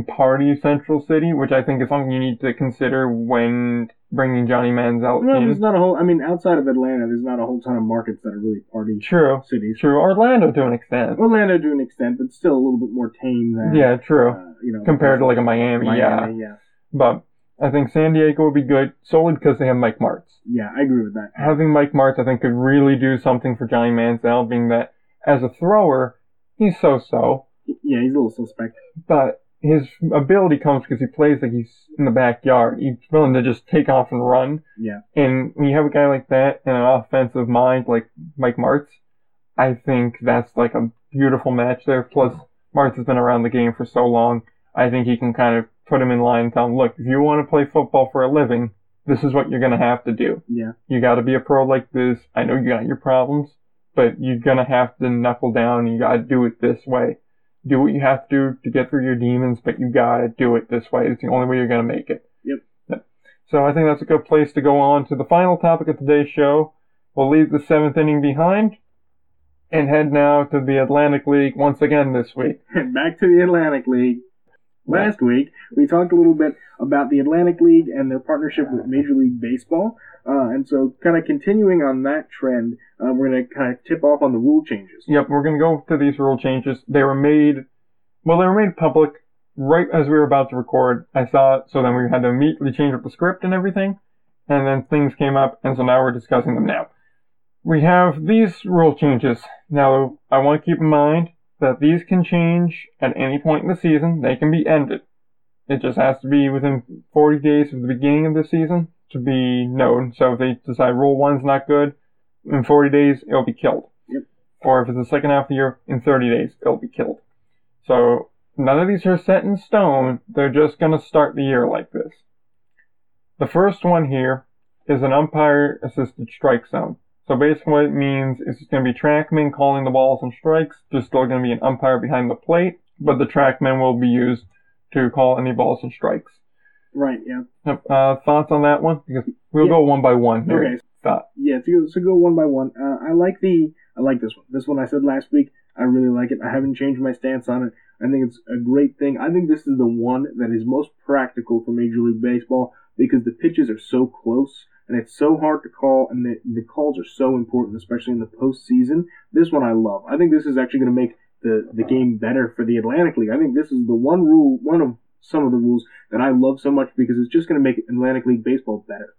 party central city, which I think is something you need to consider when bringing Johnny Manziel Well, in. there's not a whole. I mean, outside of Atlanta, there's not a whole ton of markets that are really party True. cities. True. Orlando to an extent. Orlando to an extent, but still a little bit more tame than Yeah, true. uh, you know Compared to like a Miami, yeah. Yeah, But I think San Diego would be good solely because they have Mike Martz. yeah, I agree with that. Having Mike Martz, I think, could really do something for Johnny Manziel, being that as a thrower, he's so-so, Yeah, he's a little suspect. but his ability comes because he plays like he's in the backyard. He's willing to just take off and run. Yeah. And when you have a guy like that and an offensive mind like Mike Martz, I think that's like a beautiful match there. Plus, Martz has been around the game for so long. I think he can kind of put him in line and tell him, look, if you want to play football for a living, this is what you're going to have to do. Yeah. You got to be a pro like this. I know you got your problems, but you're going to have to knuckle down and you got to do it this way. Do what you have to do to get through your demons, but you got to do it this way. It's the only way you're to make it. Yep. So I think that's a good place to go on to the final topic of today's show. We'll leave the seventh inning behind and head now to the Atlantic League once again this week. <laughs> Back to the Atlantic League. Last week, we talked a little bit about the Atlantic League and their partnership with Major League Baseball. Uh, and so, kind of continuing on that trend, uh, we're going to kind of tip off on the rule changes. Yep, we're going to go to these rule changes. They were made, well, they were made public right as we were about to record. I saw it, so then we had to immediately change up the script and everything. And then things came up, and so now we're discussing them now. We have these rule changes. Now, I want to keep in mind that these can change at any point in the season. They can be ended. It just has to be within 40 days of the beginning of the season to be known. So if they decide rule one's not good, in 40 days, it'll be killed. Yep. Or if it's the second half of the year, in 30 days, it'll be killed. So none of these are set in stone. They're just going to start the year like this. The first one here is an umpire assisted strike zone. So basically what it means is it's going to be Trackman calling the balls and strikes. There's still going to be an umpire behind the plate, but the Trackman will be used to call any balls and strikes. Right, yeah. Uh, thoughts on that one? Because we'll Yeah. go one by one here. Okay. Thought. Yeah, so go, so go one by one. Uh, I like the, I like this one. This one I said last week. I really like it. I haven't changed my stance on it. I think it's a great thing. I think this is the one that is most practical for Major League Baseball because the pitches are so close and it's so hard to call and the, the calls are so important, especially in the postseason. This one I love. I think this is actually going to make the, the game better for the Atlantic League. I think this is the one rule, one of some of the rules that I love so much because it's just going to make Atlantic League Baseball better.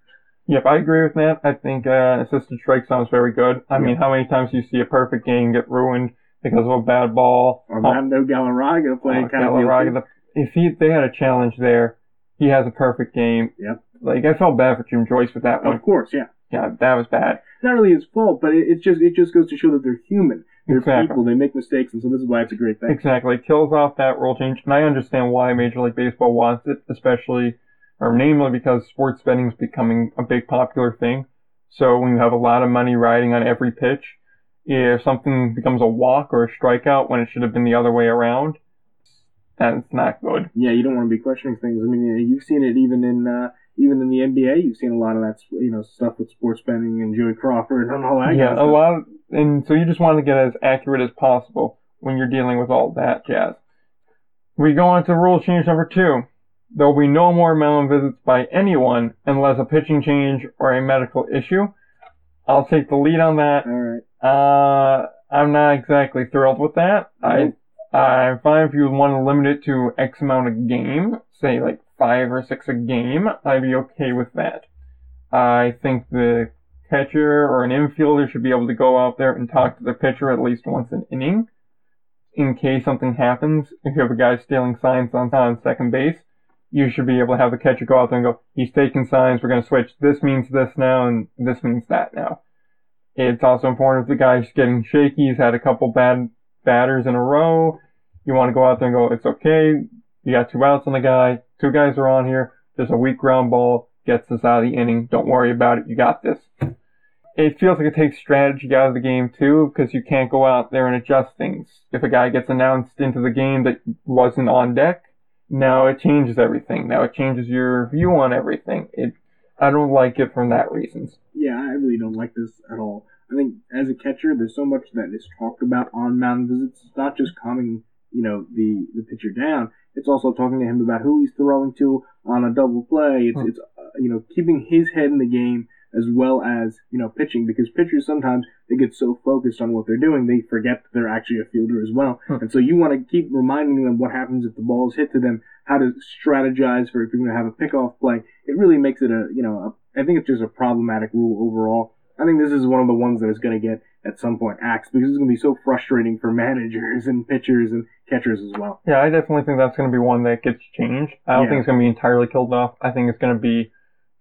Yep, I agree with that. I think uh, assisted strike sounds very good. I mean, how many times do you see a perfect game get ruined because of a bad ball? Armando Galarraga playing Uh, kind of the- if he they had a challenge there, he has a perfect game. Yep. Like I felt bad for Jim Joyce with that one. Of course, yeah. Yeah, that was bad. not really his fault, but it, it just it just goes to show that they're human. They're Exactly. people. They make mistakes, and so this is why it's a great thing. Exactly. It kills off that rule change, and I understand why Major League Baseball wants it, especially, or namely because sports betting is becoming a big popular thing. So when you have a lot of money riding on every pitch, if something becomes a walk or a strikeout when it should have been the other way around, that's not good. Yeah, you don't want to be questioning things. I mean, you've seen it even in uh, even in the NBA. You've seen a lot of that you know stuff with sports betting and Joey Crawford and all that. yeah, a lot, of, and so you just want to get as accurate as possible when you're dealing with all that jazz. We go on to rule change number two. There will be no more mound visits by anyone unless a pitching change or a medical issue. I'll take the lead on that. All right. Uh, I'm not exactly thrilled with that. I, I'm fine if you want to limit it to X amount of game, say like five or six a game, I'd be okay with that. I think the catcher or an infielder should be able to go out there and talk to the pitcher at least once an inning. In case something happens, if you have a guy stealing signs on, on second base, you should be able to have the catcher go out there and go, he's taking signs, we're going to switch. This means this now, and this means that now. It's also important if the guy's getting shaky, he's had a couple bad batters in a row. You want to go out there and go, it's okay. You got two outs on the guy. Two guys are on here. There's a weak ground ball. Gets us out of the inning. Don't worry about it. You got this. It feels like it takes strategy out of the game too, because you can't go out there and adjust things. If a guy gets announced into the game that wasn't on deck, now it changes everything. Now it changes your view on everything. It, I don't like it from that reasons. Yeah, I really don't like this at all. I think as a catcher, there's so much that is talked about on mound visits. It's not just calming, you know, the the pitcher down. It's also talking to him about who he's throwing to on a double play. It's Hmm. it's uh, you know keeping his head in the game as well as you know pitching because pitchers sometimes they get so focused on what they're doing they forget that they're actually a fielder as well. Hmm. And so you want to keep reminding them what happens if the ball is hit to them, how to strategize for if you're going to have a pickoff play. It really makes it a you know a, I think it's just a problematic rule overall. I think this is one of the ones that is going to get at some point axed because it's going to be so frustrating for managers and pitchers and catchers as well. Yeah, I definitely think that's going to be one that gets changed. I don't Yeah. think it's going to be entirely killed off. I think it's going to be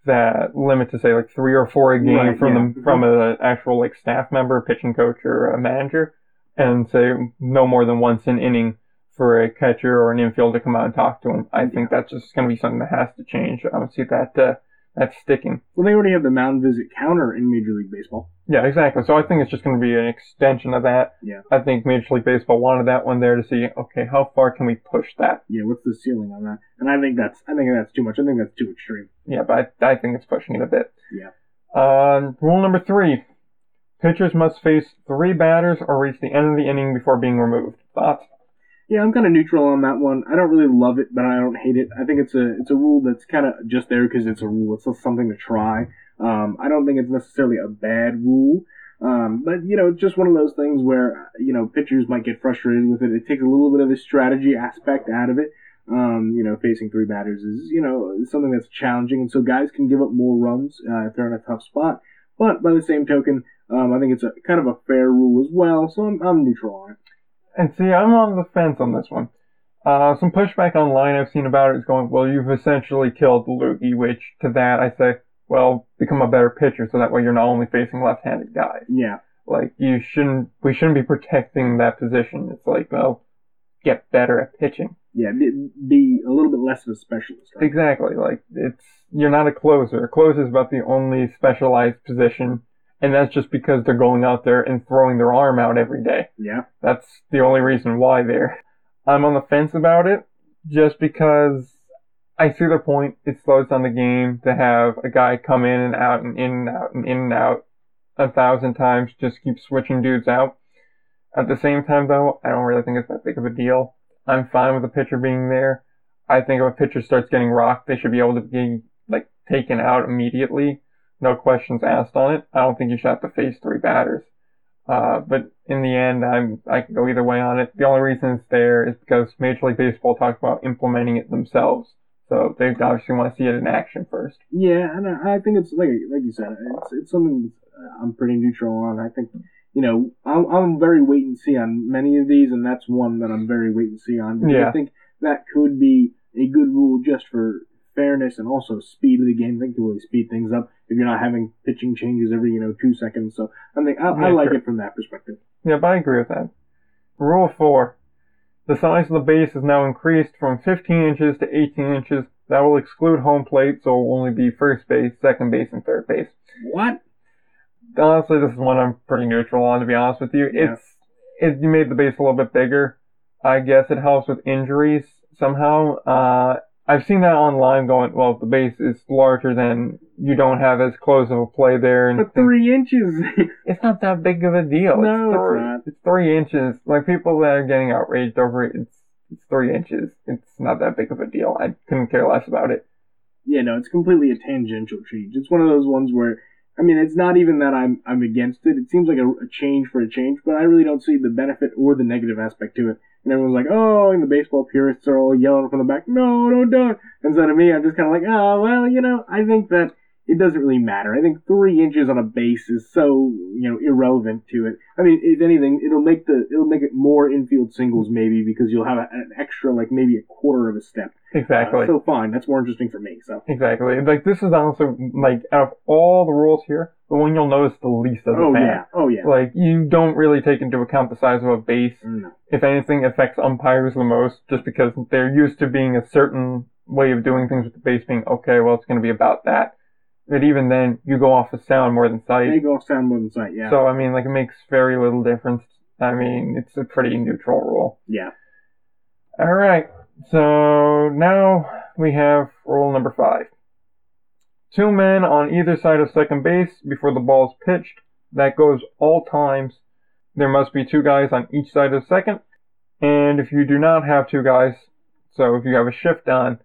that limit to say like three or four a game Right, from yeah. the from an actual like staff member, pitching coach, or a manager, and say no more than once an inning for a catcher or an infield to come out and talk to him. I think that's just going to be something that has to change. I don't see that uh, that's sticking. Well, they already have the mound visit counter in Major League Baseball. Yeah, exactly. So I think it's just going to be an extension of that. Yeah. I think Major League Baseball wanted that one there to see, okay, how far can we push that? Yeah, what's the ceiling on that? And I think that's I think that's too much. I think that's too extreme. Yeah, but I, I think it's pushing it a bit. Yeah. Uh, rule number three. Pitchers must face three batters or reach the end of the inning before being removed. Thoughts? Yeah, I'm kind of neutral on that one. I don't really love it, but I don't hate it. I think it's a it's a rule that's kind of just there because it's a rule. It's just something to try. Um, I don't think it's necessarily a bad rule. Um, but you know, it's just one of those things where you know pitchers might get frustrated with it. It takes a little bit of the strategy aspect out of it. Um, you know, facing three batters is you know something that's challenging, and so guys can give up more runs uh, if they're in a tough spot. But by the same token, um, I think it's a kind of a fair rule as well. So I'm, I'm neutral on it. And see, I'm on the fence on this one. Uh, some pushback online I've seen about it is going, well, you've essentially killed the LOOGY, which to that I say, well, become a better pitcher so that way you're not only facing left-handed guys. Yeah. Like, you shouldn't, we shouldn't be protecting that position. It's like, well, get better at pitching. Yeah, be, be a little bit less of a specialist. Right? Exactly. Like, it's, you're not a closer. A closer is about the only specialized position, and that's just because they're going out there and throwing their arm out every day. Yeah. That's the only reason why they're. I'm on the fence about it, just because I see their point. It slows down the game to have a guy come in and out and in and out and in and out a thousand times, just keep switching dudes out. At the same time, though, I don't really think it's that big of a deal. I'm fine with the pitcher being there. I think if a pitcher starts getting rocked, they should be able to be like taken out immediately. No questions asked on it. I don't think you should have to face three batters. Uh, but in the end, I'm, I can go either way on it. The only reason it's there is because Major League Baseball talks about implementing it themselves. So they obviously want to see it in action first. Yeah, and I I think it's like like you said, it's it's something uh, I'm pretty neutral on. I think you know I'm I'm very wait and see on many of these, and that's one that I'm very wait and see on. Because Yeah. I think that could be a good rule just for fairness and also speed of the game. I think you really speed things up if you're not having pitching changes every you know two seconds. So I think I, I like sure. it from that perspective. Yeah, but I agree with that. Rule 4. The size of the base is now increased from 15 inches to 18 inches. That will exclude home plate, so it will only be first base, second base, and third base. What? Honestly, this is one I'm pretty neutral on, to be honest with you. Yeah. It's, it, you made the base a little bit bigger. I guess it helps with injuries somehow. Uh, I've seen that online going, well, if the base is larger, then you don't have as close of a play there. And But three inches. <laughs> it's not that big of a deal. No, it's three, not. It's three inches. Like people that are getting outraged over it, it's it's three inches. It's not that big of a deal. I couldn't care less about it. Yeah, no, it's completely a tangential change. It's one of those ones where, I mean, it's not even that I'm I'm against it. It seems like a, a change for a change, but I really don't see the benefit or the negative aspect to it. And everyone's like, oh, and the baseball purists are all yelling from the back, no, no, don't. Instead of me, I'm just kind of like, oh, well, you know, I think that it doesn't really matter. I think three inches on a base is so, you know, irrelevant to it. I mean, if anything, it'll make the it'll make it more infield singles maybe because you'll have a, an extra like maybe a quarter of a step. Uh, Exactly. so fine, that's more interesting for me. So. exactly. Like this is honestly like out of all the rules here, the one you'll notice the least as a Oh fan. yeah. Oh yeah. Like you don't really take into account the size of a base. No. If anything, affects umpires the most, just because they're used to being a certain way of doing things with the base being okay. Well, it's going to be about that. But even then, you go off of sound more than sight. They go sound more than sight. Yeah. So I mean, like it makes very little difference. I mean, it's a pretty neutral rule. yeah. All right. So now we have rule number five. Two men on either side of second base before the ball is pitched. That goes all times. There must be two guys on each side of second. And if you do not have two guys, so if you have a shift on,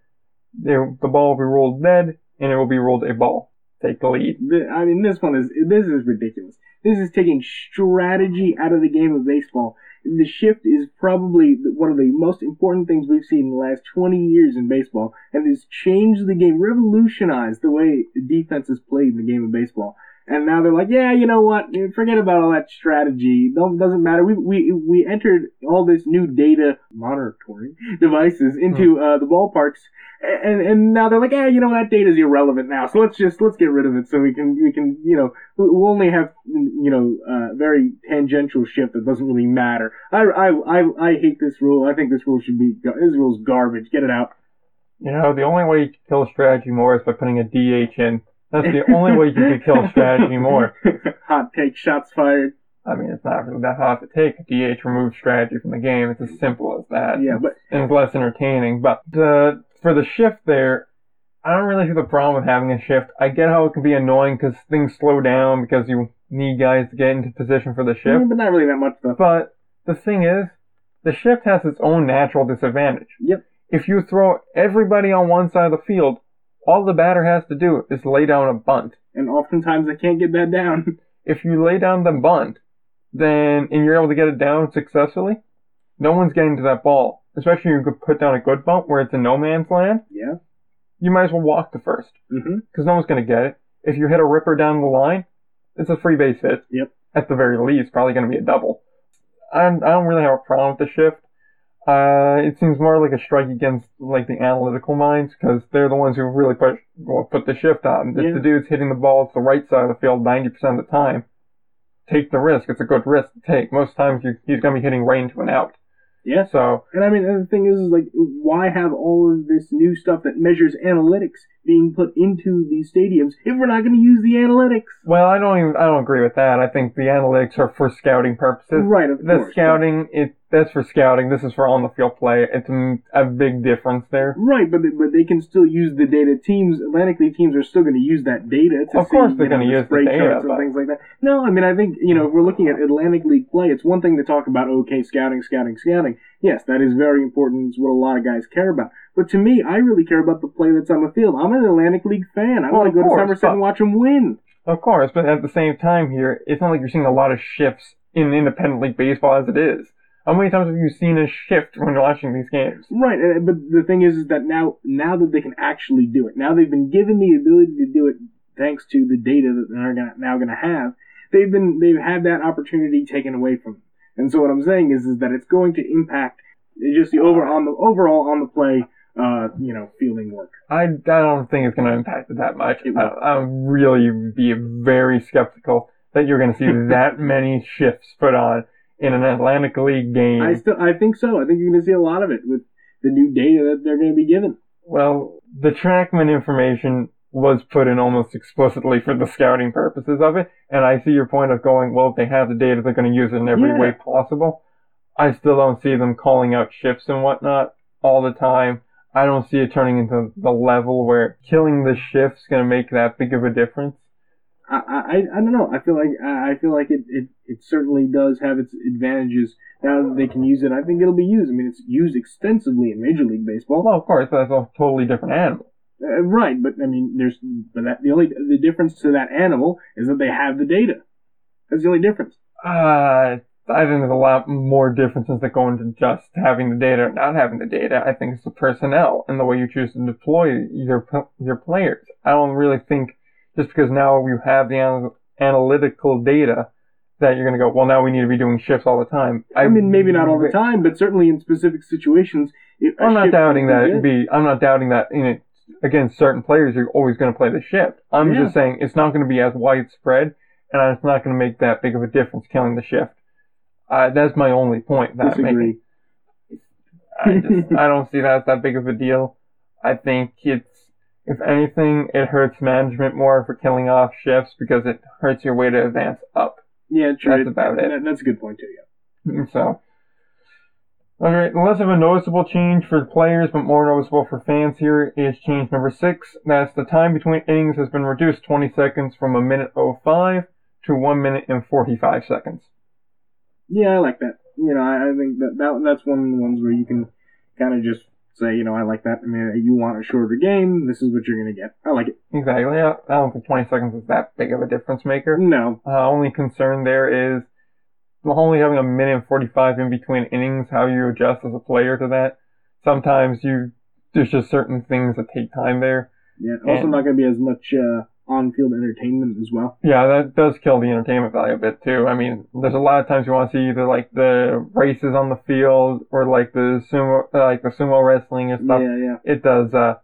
the ball will be ruled dead and it will be ruled a ball. Take the lead. I mean, this one is this is ridiculous. This is taking strategy out of the game of baseball. The shift is probably one of the most important things we've seen in the last 20 years in baseball, and has changed the game, revolutionized the way defense is played in the game of baseball. And now they're like, yeah, you know what? Forget about all that strategy. Don't, doesn't matter. We, we, we entered all this new data monitoring devices into uh, the ballparks, and and now they're like, yeah, you know that data's irrelevant now. So let's just let's get rid of it so we can we can you know we'll only have you know uh, very tangential shift that doesn't really matter. I, I I I hate this rule. I think this rule should be this rule's garbage. Get it out. You know, the only way you can kill a strategy more is by putting a DH in. That's the only way you can kill strategy more. <laughs> Hot take, shots fired. I mean, it's not really that hard to take. DH removes strategy from the game. It's as simple as that. Yeah, but and it's less entertaining. But the, for the shift there, I don't really see the problem with having a shift. I get how it can be annoying because things slow down because you need guys to get into position for the shift. But not really that much though. But the thing is, the shift has its own natural disadvantage. Yep. If you throw everybody on one side of the field, all the batter has to do is lay down a bunt. And oftentimes they can't get that down. <laughs> If you lay down the bunt, then and you're able to get it down successfully, no one's getting to that ball. Especially if you could put down a good bunt where it's in no man's land, Yeah. you might as well walk to first Mm-hmm. because no one's going to get it. If you hit a ripper down the line, it's a free base hit. Yep. At the very least, probably going to be a double. I I don't really have a problem with the shift. Uh, it seems more like a strike against like the analytical minds because they're the ones who really put well, put the shift on. If Yeah. the dude's hitting the ball to the right side of the field 90% of the time, take the risk. It's a good risk to take. Most times you, he's going to be hitting right into an out. Yeah. So And I mean, the thing is, is like, why have all of this new stuff that measures analytics being put into these stadiums if we're not going to use the analytics? Well, I don't even I don't agree with that. I think the analytics are for scouting purposes. Right, of The course. scouting, it that's for scouting. This is for on the field play. It's a, a big difference there. Right, but they, but they can still use the data. Teams, Atlantic League teams, are still going to use that data to Of see, course they're you gonna use the data, charts and things like that. No, I mean I think you know if we're looking at Atlantic League play, it's one thing to talk about okay scouting, scouting, scouting. Yes, that is very important. It's what a lot of guys care about. But to me, I really care about the play that's on the field. I'm an Atlantic League fan. I Well, want to go course, to Somerset but- and watch them win. Of course, but at the same time here, it's not like you're seeing a lot of shifts in independent league baseball as it is. How many times have you seen a shift when you're watching these games? Right, but the thing is, is that now, now that they can actually do it, now they've been given the ability to do it thanks to the data that they're gonna, now going to have. They've been, they've had that opportunity taken away from them. And so what I'm saying is, is that it's going to impact just the over on the overall on the play, uh, you know, fielding work. I, I don't think it's going to impact it that much. It I. I'll really be very skeptical that you're going to see <laughs> that many shifts put on in an Atlantic League game. I still, I think so. I think you're going to see a lot of it with the new data that they're going to be given. Well, the Trackman information was put in almost explicitly for the scouting purposes of it, and I see your point of going, well, if they have the data, they're going to use it in every Yeah. way possible. I still don't see them calling out shifts and whatnot all the time. I don't see it turning into the level where killing the shift's going to make that big of a difference. I, I, I don't know. I feel like I I feel like it, it, it certainly does have its advantages now that they can use it. I think it'll be used. I mean, it's used extensively in Major League Baseball. Well, of course, that's a totally different animal. Uh, right, but I mean, there's but that the only the difference to that animal is that they have the data. That's the only difference. Uh, I think there's a lot more differences that go into just having the data or not having the data. I think it's the personnel and the way you choose to deploy your your players. I don't really think just because now you have the anal- analytical data that you're going to go, well, now we need to be doing shifts all the time. I mean, maybe not all the time, but certainly in specific situations. I'm not doubting that. it'd good. Be I'm not doubting that. You know, against certain players, you're always going to play the shift. I'm Yeah. just saying it's not going to be as widespread, and it's not going to make that big of a difference killing the shift. Uh, that's my only point. That I'm making. I just I don't see that as that big of a deal. I think it's if anything, it hurts management more for killing off shifts because it hurts your way to advance up. Yeah, true. That's about it. That- that's a good point too. Yeah. So, alright, less of a noticeable change for players, but more noticeable for fans here is change number six. That's the time between innings has been reduced 20 seconds from a minute 05 to 1 minute and 45 seconds. Yeah, I like that. You know, I, I think that, that that's one of the ones where you can kind of just say, you know, I like that. I mean, you want a shorter game. This is what you're gonna get. I like it. Exactly. I I don't think 20 seconds is that big of a difference maker. No, Uh, only concern there is only having a minute and 45 in between innings, how you adjust as a player to that. Sometimes you, there's just certain things that take time there. yeah. Also, And- not gonna be as much uh, on-field entertainment as well. Yeah, that does kill the entertainment value a bit too. I mean, there's a lot of times you want to see either like the races on the field or like the sumo, like the sumo wrestling and stuff. Yeah, yeah. It does, uh,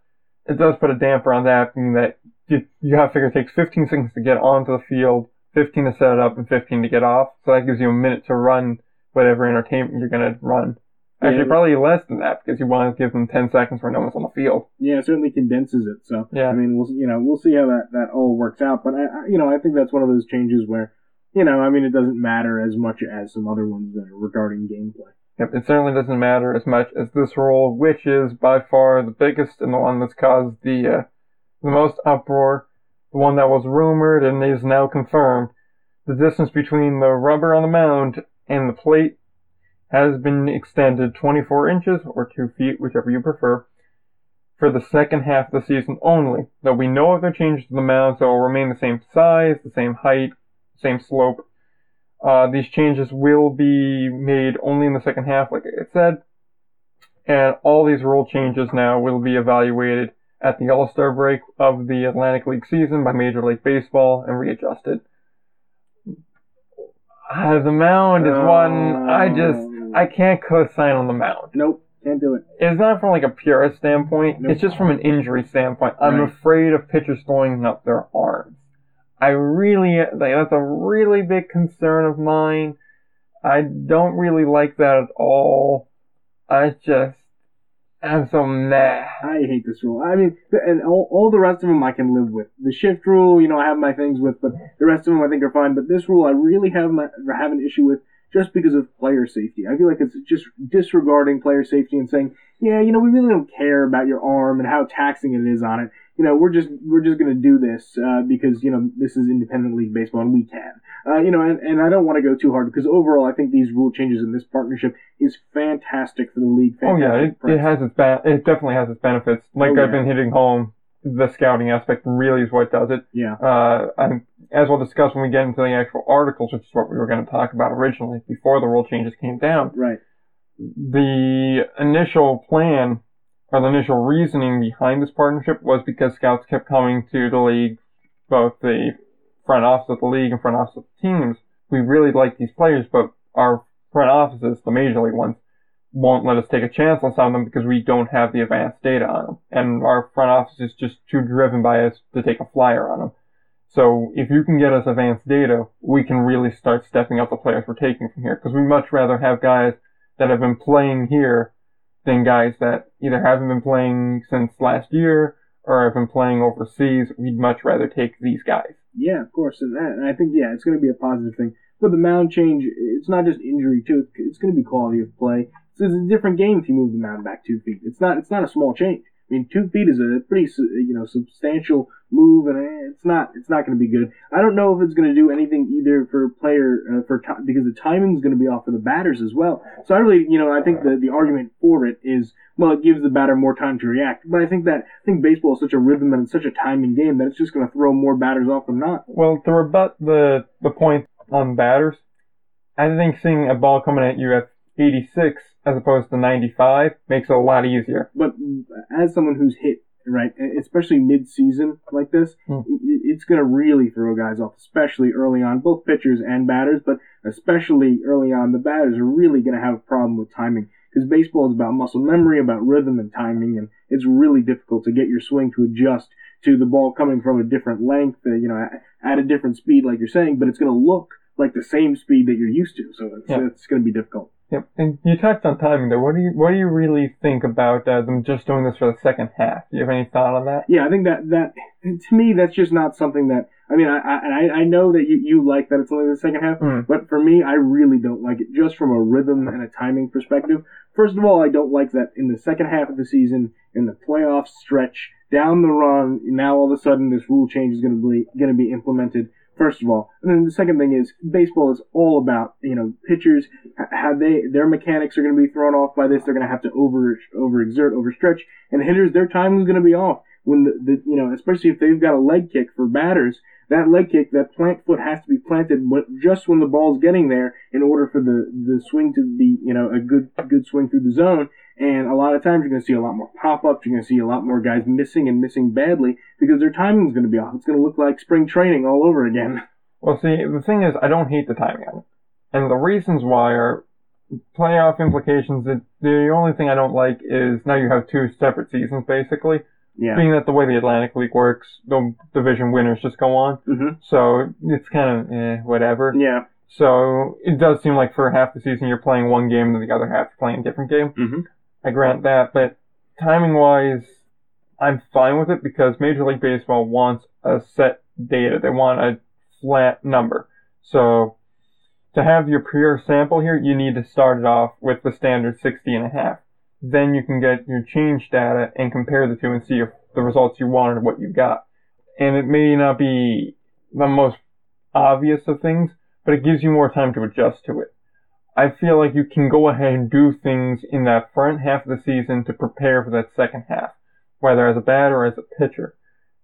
it does put a damper on that, meaning that you, you have to figure it takes 15 seconds to get onto the field, 15 to set it up, and 15 to get off. So that gives you a minute to run whatever entertainment you're gonna run. Actually, Yeah. probably less than that because you want to give them 10 seconds where no one's on the field. Yeah, it certainly condenses it. So Yeah. I mean, we'll you know we'll see how that that all works out. But I, I you know I think that's one of those changes where you know I mean it doesn't matter as much as some other ones that are regarding gameplay. Yep, it certainly doesn't matter as much as this rule, which is by far the biggest and the one that's caused the uh, the most uproar, the one that was rumored and is now confirmed. The distance between the rubber on the mound and the plate has been extended 24 inches or 2 feet, whichever you prefer, for the second half of the season only. Though we know of the changes to the mound, so it will remain the same size, the same height, same slope. Uh, these changes will be made only in the second half, like I said, and all these rule changes now will be evaluated at the All-Star break of the Atlantic League season by Major League Baseball and readjusted. Uh, the mound is one I just I can't co-sign on the mound. Nope, can't do it. It's not from like a purist standpoint. Nope. It's just from an injury standpoint. I'm Right. afraid of pitchers throwing up their arms. I really like that's a really big concern of mine. I don't really like that at all. I just I'm so mad. I hate this rule. I mean, and all, all the rest of them I can live with. The shift rule, you know, I have my things with, but the rest of them I think are fine. But this rule, I really have my have an issue with just because of player safety. I feel like it's just disregarding player safety and saying, yeah, you know, we really don't care about your arm and how taxing it is on it. You know, we're just we're just gonna do this uh, because you know this is independent league baseball and we can. Uh, you know, and, and I don't want to go too hard because overall I think these rule changes in this partnership is fantastic for the league. Oh yeah, it, it has its ba- it definitely has its benefits. Like Oh, I've been hitting home, the scouting aspect really is what does it. yeah. Uh, and as we'll discuss when we get into the actual articles, which is what we were going to talk about originally before the rule changes came down. Right. The initial plan or the initial reasoning behind this partnership was because scouts kept coming to the league, both the front office of the league and front office of the teams. We really like these players, but our front offices, the major league ones, won't let us take a chance on some of them because we don't have the advanced data on them. And our front office is just too driven by us to take a flyer on them. So if you can get us advanced data, we can really start stepping up the players we're taking from here. Because we much rather have guys that have been playing here than guys that either haven't been playing since last year or have been playing overseas. We'd much rather take these guys. Yeah, of course, and, that, and I think yeah, it's going to be a positive thing. But the mound change, it's not just injury too. It's, it's going to be quality of play. So it's a different game if you move the mound back two feet. It's not. It's not a small change. I mean, two feet is a pretty you know substantial move, and it's not. It's not going to be good. I don't know if it's going to do anything either for player uh, for ti because the timing's going to be off for the batters as well. So I really, you know, I think the the argument for it is well, it gives the batter more time to react. But I think that I think baseball is such a rhythm and such a timing game that it's just going to throw more batters off than not. Well, to rebut the the point on batters, I think seeing a ball coming at you at 86 as opposed to 95 makes it a lot easier. but as someone who's hit right, especially mid-season like this, it, it's going to really throw guys off, especially early on, both pitchers and batters, but especially early on, the batters are really going to have a problem with timing because baseball is about muscle memory, about rhythm and timing, and it's really difficult to get your swing to adjust to the ball coming from a different length, uh, you know, at, at a different speed, like you're saying, but it's going to look like the same speed that you're used to, so it's, Yeah. it's going to be difficult. Yep. And you touched on timing there. What do you what do you really think about uh, them just doing this for the second half? Do you have any thought on that? Yeah, I think that that to me that's just not something that I mean I I, I know that you, you like that it's only the second half, Mm. but for me I really don't like it just from a rhythm and a timing perspective. First of all, I don't like that in the second half of the season in the playoff stretch down the run. Now all of a sudden this rule change is going to be going to be implemented. First of all, and then the second thing is baseball is all about you know pitchers how they their mechanics are going to be thrown off by this. They're going to have to over overexert, overstretch, and hitters their timing is going to be off when the, the you know especially if they've got a leg kick for batters. That leg kick, that plant foot has to be planted just when the ball's getting there in order for the, the swing to be, you know, a good good swing through the zone. And a lot of times you're going to see a lot more pop ups. You're going to see a lot more guys missing and missing badly because their timing's going to be off. It's going to look like spring training all over again. <laughs> Well, see, the thing is, I don't hate the timing on it. And the reasons why are playoff implications. That the only thing I don't like is now you have two separate seasons, basically. Yeah. Being that the way the Atlantic League works, the division winners just go on. Mm-hmm. So it's kind of eh, whatever. Yeah. So it does seem like for half the season you're playing one game and the other half you're playing a different game. hmm I grant that, but timing wise, I'm fine with it because Major League Baseball wants a set data. They want a flat number. So to have your pure sample here, you need to start it off with the standard 60 and a half. Then you can get your change data and compare the two and see if the results you wanted what you got. And it may not be the most obvious of things, but it gives you more time to adjust to it. I feel like you can go ahead and do things in that front half of the season to prepare for that second half, whether as a batter or as a pitcher.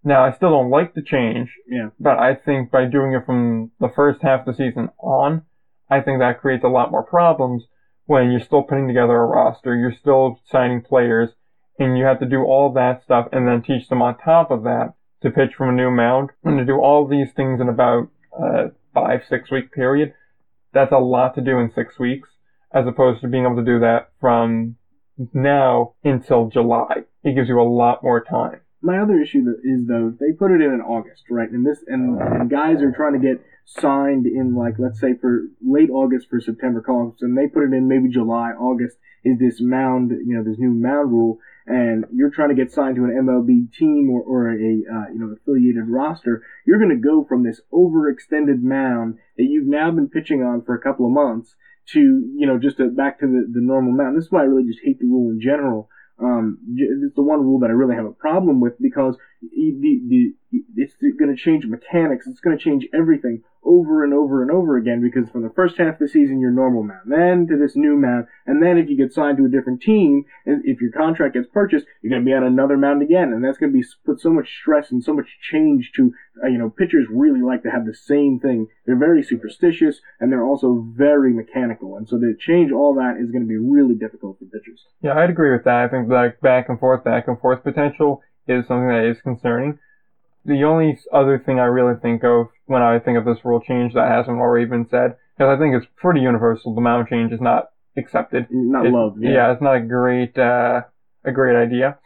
Now, I still don't like the change, Yeah. but I think by doing it from the first half of the season on, I think that creates a lot more problems when you're still putting together a roster, you're still signing players, and you have to do all that stuff and then teach them on top of that to pitch from a new mound and to do all these things in about a five, six week period. That's a lot to do in six weeks, as opposed to being able to do that from now until July. It gives you a lot more time. My other issue is though they put it in in August, right? And this and, and guys are trying to get signed in like let's say for late August for September call-ups, and they put it in maybe July, August is this mound, you know, this new mound rule, and you're trying to get signed to an MLB team or, or a uh, you know affiliated roster. You're going to go from this overextended mound that you've now been pitching on for a couple of months to you know just back to the, the normal mound. This is why I really just hate the rule in general um, it's the one rule that I really have a problem with because the, the, it's going to change mechanics. It's going to change everything over and over and over again because from the first half of the season you're normal mound, then to this new mound, and then if you get signed to a different team, and if your contract gets purchased, you're going to be on another mound again, and that's going to be put so much stress and so much change to uh, you know pitchers really like to have the same thing. They're very superstitious and they're also very mechanical, and so to change all that is going to be really difficult for pitchers. Yeah, I'd agree with that. I think like back and forth, back and forth potential is something that is concerning. The only other thing I really think of when I think of this rule change that hasn't already been said, because I think it's pretty universal, the mound change is not accepted. Not It's- loved. Yeah. it's not a great, uh, a great idea.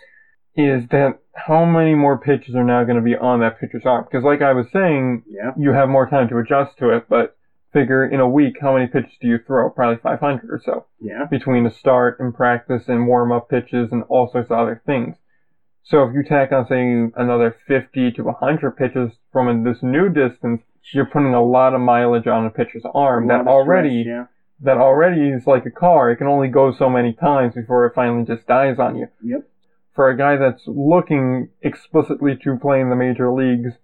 Is that how many more pitches are now going to be on that pitcher's arm? Because like I was saying, Yeah. you have more time to adjust to it, but figure in a week, how many pitches do you throw? Probably 500 or so Yeah. between the start and practice and warm up pitches and all sorts of other things. So if you tack on say another 50 to 100 pitches from this new distance, you're putting a lot of mileage on a pitcher's arm that already stress, yeah. that already is like a car. It can only go so many times before it finally just dies on you. Yep. For a guy that's looking explicitly to play in the major leagues,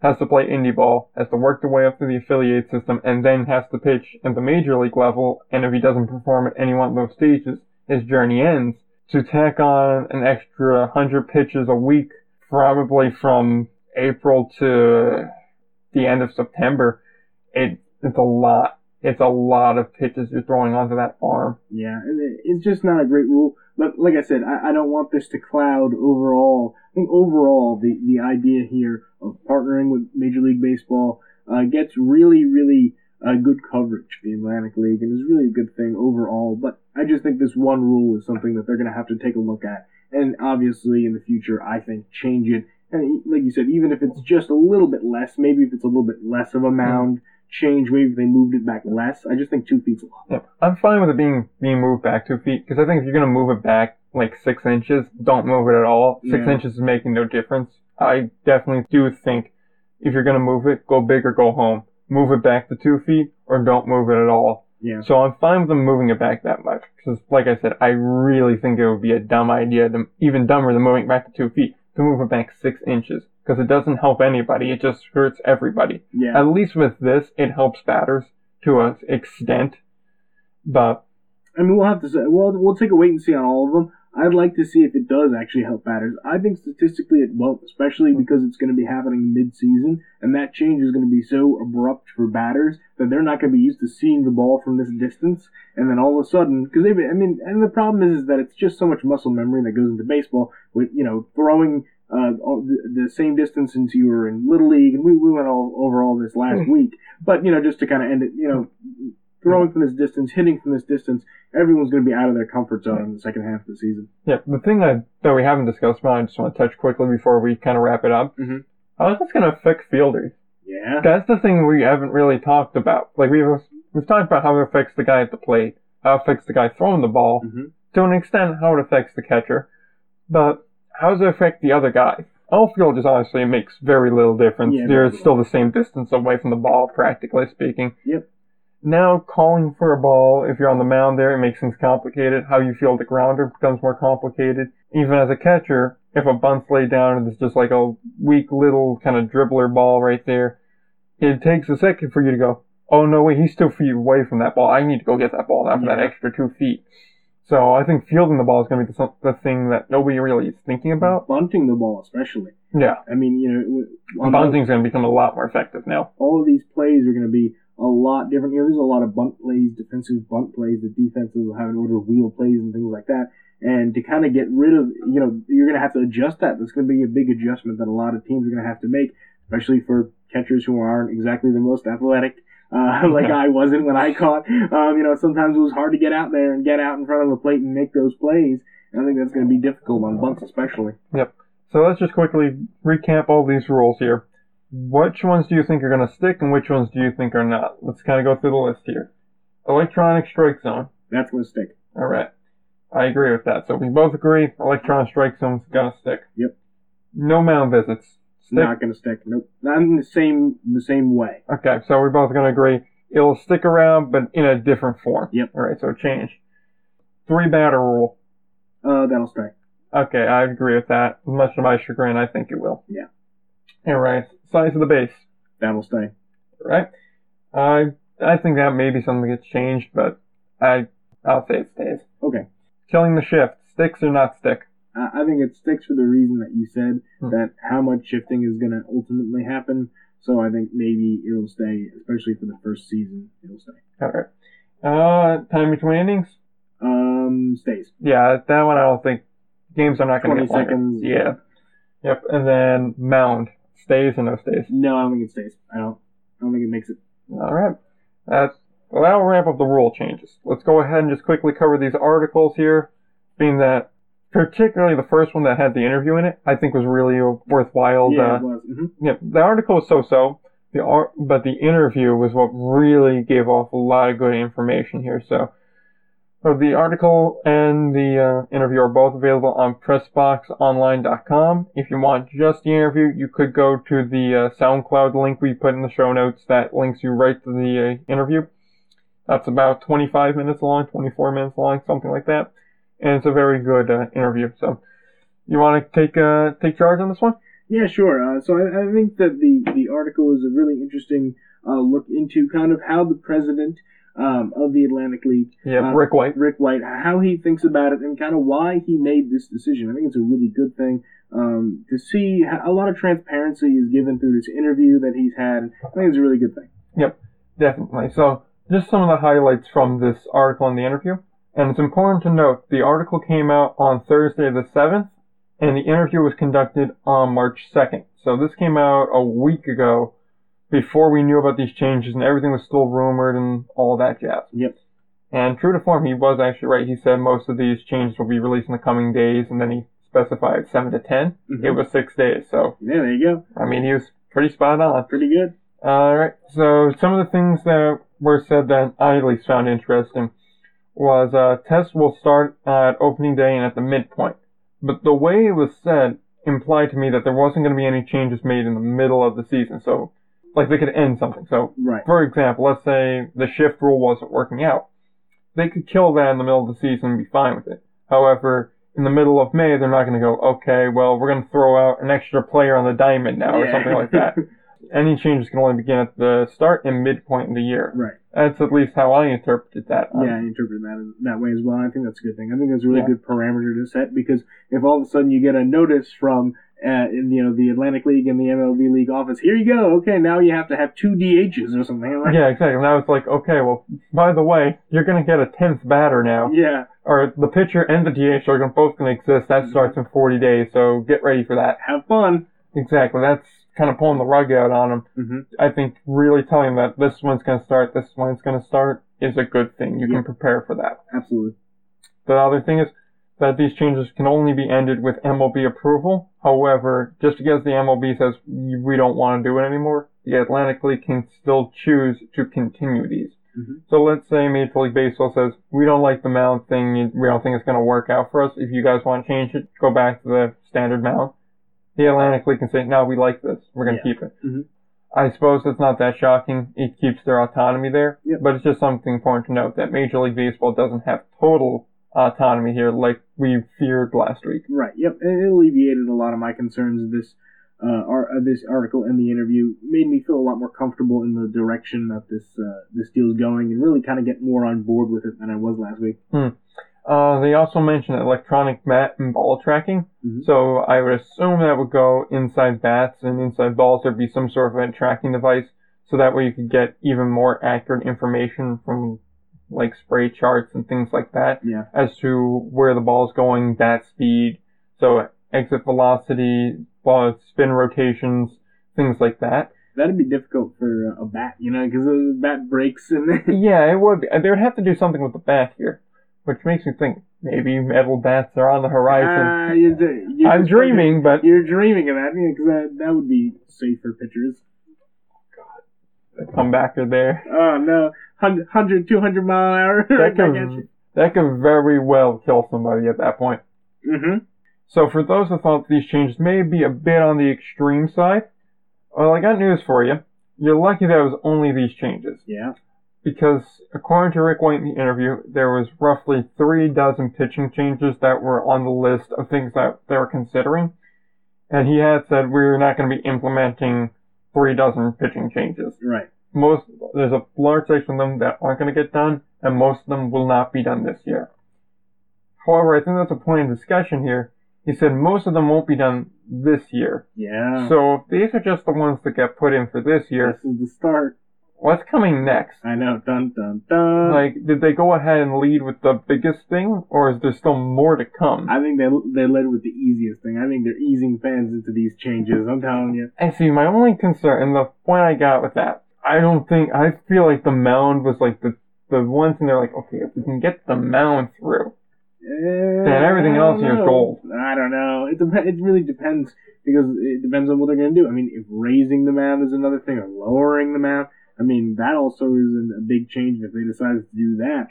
has to play indie ball, has to work their way up through the affiliate system, and then has to pitch at the major league level, and if he doesn't perform at any one of those stages, his journey ends. To tack on an extra 100 pitches a week, probably from April to the end of September, it, it's a lot. It's a lot of pitches you're throwing onto that arm. Yeah, it's just not a great rule. But like I said, I, I don't want this to cloud overall. I think overall the the idea here of partnering with Major League Baseball uh, gets really, really uh, good coverage for the Atlantic League, and is really a good thing overall. But I just think this one rule is something that they're going to have to take a look at, and obviously in the future, I think change it. And like you said, even if it's just a little bit less, maybe if it's a little bit less of a mound change, maybe if they moved it back less. I just think two feet's a lot. Yeah, I'm fine with it being being moved back two feet because I think if you're gonna move it back like six inches, don't move it at all. Six Yeah. inches is making no difference. I definitely do think if you're gonna move it, go big or go home. Move it back to two feet or don't move it at all. Yeah. So I'm fine with them moving it back that much because, like I said, I really think it would be a dumb idea, to, even dumber than moving it back to two feet, to move it back six inches because it doesn't help anybody. It just hurts everybody. Yeah. At least with this, it helps batters to an extent. But I mean, we'll have to say, well, we'll take a wait and see on all of them. I'd like to see if it does actually help batters. I think statistically it won't, especially because it's going to be happening mid-season, and that change is going to be so abrupt for batters that they're not going to be used to seeing the ball from this distance, and then all of a sudden, because they've, I mean, and the problem is, is that it's just so much muscle memory that goes into baseball with you know throwing uh, the, the, same distance since you were in little league, and we, we went all over all this last Hmm. week. But you know, just to kind of end it, you know, throwing from this distance, hitting from this distance, everyone's going to be out of their comfort zone in the second half of the season. Yeah, the thing that, that we haven't discussed, but I just want to touch quickly before we kind of wrap it up. Mhm. How is this going to affect fielders? Yeah, That's the thing we haven't really talked about. Like we've we've talked about how it affects the guy at the plate, how it affects the guy throwing the ball, Mhm. to an extent how it affects the catcher, but how does it affect the other guy? Outfielders obviously it makes very little difference. Yeah, They're still the same distance away from the ball, practically speaking. Yep. Now calling for a ball, if you're on the mound there, it makes things complicated. How you feel the grounder becomes more complicated. Even as a catcher, if a bunt's laid down and it's just like a weak little kind of dribbler ball right there, it takes a second for you to go, oh no wait, he's two feet away from that ball. I need to go get that ball now for that extra two feet. So I think fielding the ball is going to be the, the thing that nobody really is thinking about. bunting the ball especially. Yeah, I mean, you know, bunting's going to become a lot more effective now. all of these plays are going to be a lot different. You know, there's a lot of bunt plays, defensive bunt plays. The defenses will have an order of wheel plays and things like that. And to kind of get rid of, you know, you're going to have to adjust that. That's going to be a big adjustment that a lot of teams are going to have to make, especially for catchers who aren't exactly the most athletic. Uh, <laughs> like I wasn't when I caught. Um, you know, sometimes it was hard to get out there and get out in front of the plate and make those plays. And I think that's going to be difficult on bunts, especially. Yep. So let's just quickly recap all these rules here. Which ones do you think are going to stick and which ones do you think are not? Let's kind of go through the list here. Electronic strike zone. That's going to stick. All right. I agree with that. So we both agree electronic strike zone's going to stick. Yep. No mound visits. Stick. Not going to stick. Nope. Not in the same the same way. Okay, so we're both going to agree it'll stick around, but in a different form. Yep. All right, so change. Three batter rule. Uh, that'll stick. Okay, I agree with that. Much to my chagrin, I think it will. Yeah. All right, size of the base. That'll stay. Right? I I think that may be something that gets changed, but I I'll say it stays. Okay. Killing the shift. Sticks or not stick. I think it sticks for the reason that you said Hmm. that how much shifting is going to ultimately happen. So I think maybe it'll stay, especially for the first season. It'll stay. All right. Uh, time between innings. Um, stays. Yeah, that one I don't think games are not going to 20 get longer. seconds. Yeah. Yep. And then mound stays or no stays. No, I don't think it stays. I don't. I don't think it makes it. All right. That's well, that'll ramp up the rule changes. Let's go ahead and just quickly cover these articles here, being that particularly the first one that had the interview in it, I think was really worthwhile. yeah, uh, it was. hmm yeah, the article was so-so. The art, but the interview was what really gave off a lot of good information here. So, so the article and the uh, interview are both available on PressBoxOnline.com. If you want just the interview, you could go to the uh, SoundCloud link we put in the show notes. That links you right to the uh, interview. That's about 25 minutes long, 24 minutes long, something like that, and it's a very good uh, interview. So, you want to take uh, take charge on this one? Yeah, sure. Uh, so I, I think that the the article is a really interesting look into kind of how the president um, of the Atlantic League Yeah, Uh, Rick White. Rick White, how he thinks about it, and kind of why he made this decision. I think it's a really good thing um, to see a lot of transparency is given through this interview that he's had. I think it's a really good thing. Yep, definitely. So, just some of the highlights from this article and the interview. And it's important to note the article came out on Thursday the 7th, and the interview was conducted on March 2nd. So, this came out a week ago before we knew about these changes, and everything was still rumored and all that jazz. Yep. And true to form, he was actually right. He said most of these changes will be released in the coming days, and then he specified 7 to 10. Mhm. It was six days. So, Yeah, there you go. I mean, he was pretty spot on. Pretty good. Alright, so some of the things that were said that I at least found interesting was uh, tests will start at opening day and at the midpoint. But the way it was said implied to me that there wasn't going to be any changes made in the middle of the season. So, like they could end something. So, Right. for example, let's say the shift rule wasn't working out. They could kill that in the middle of the season and be fine with it. However, in the middle of May, they're not going to go, okay, well, we're going to throw out an extra player on the diamond now or something like that. <laughs> any changes can only begin at the start and midpoint in the year. Right. That's at least how I interpreted that. Um, Yeah, I interpreted that that way as well. I think that's a good thing. I think that's a really Yeah. good parameter to set because if all of a sudden you get a notice from uh, in, you know the Atlantic League and the MLB League office, here you go. Okay, now you have to have two DHs or something. Like, <laughs> Yeah, exactly. Now it's like, okay, well, by the way, you're gonna get a tenth batter now, yeah. or the pitcher and the DH are gonna, both gonna exist. That starts in 40 days, so get ready for that. Have fun. Exactly. That's kind of pulling the rug out on them. hmm I think really telling them that this one's gonna start, this one's gonna start is a good thing. You Yeah. can prepare for that. Absolutely. The other thing is that these changes can only be ended with MLB approval. However, just because the MLB says we don't want to do it anymore, the Atlantic League can still choose to continue these. Mhm. So let's say Major League Baseball says we don't like the mound thing, we don't think it's going to work out for us. If you guys want to change it, go back to the standard mound. The Atlantic League can say, no, we like this, we're going to Yeah. keep it. Mhm. I suppose it's not that shocking. It keeps their autonomy there, Yep. but it's just something important to note that Major League Baseball doesn't have total autonomy here like we feared last week. Right. Yep. And it alleviated a lot of my concerns. This uh, ar- uh, this article and the interview made me feel a lot more comfortable in the direction that this uh, this deal's going, and really kind of get more on board with it than I was last week. Hmm. Uh, they also mentioned electronic bat and ball tracking. Mhm. So I would assume that would go inside bats and inside balls. There'd be some sort of a tracking device, so that way you could get even more accurate information from like spray charts and things like that Yeah. as to where the ball is going, bat speed, so exit velocity, ball spin rotations, things like that. That'd be difficult for uh, a bat, you know, because the bat breaks and then. <laughs> Yeah, it would. Be. They would have to do something with the bat here, which makes me think maybe metal bats are on the horizon. Ah, you're, you're I'm dreaming, but You're dreaming of that, because that, that would be safe for pitchers. The comebacker there. Oh, no. 100, 100 200 mile an hour. <laughs> That could, that could very well kill somebody at that point. hmm So for those who thought these changes may be a bit on the extreme side, well, I got news for you. You're lucky that it was only these changes. Yeah. Because according to Rick White in the interview, there was roughly three dozen pitching changes that were on the list of things that they were considering. And he had said we're not going to be implementing three dozen pitching changes. Right. most there's a large section of them that aren't going to get done, and most of them will not be done this year. However, I think that's a point of discussion here. He said most of them won't be done this year. Yeah. So these are just the ones that get put in for this year, this is the start. What's coming next? I know. Dun dun dun. Like, did they go ahead and lead with the biggest thing, or is there still more to come? I think they they led with the easiest thing. I think they're easing fans into these changes. I'm telling you. I see. My only concern, and the point I got with that, I don't think I feel like the mound was like the the one thing they're like, okay, if we can get the mound through, eh, And everything else here is gold. I don't know. It dep- It really depends because it depends on what they're going to do. I mean, if raising the mound is another thing or lowering the mound, I mean that also is a big change. If they decided to do that,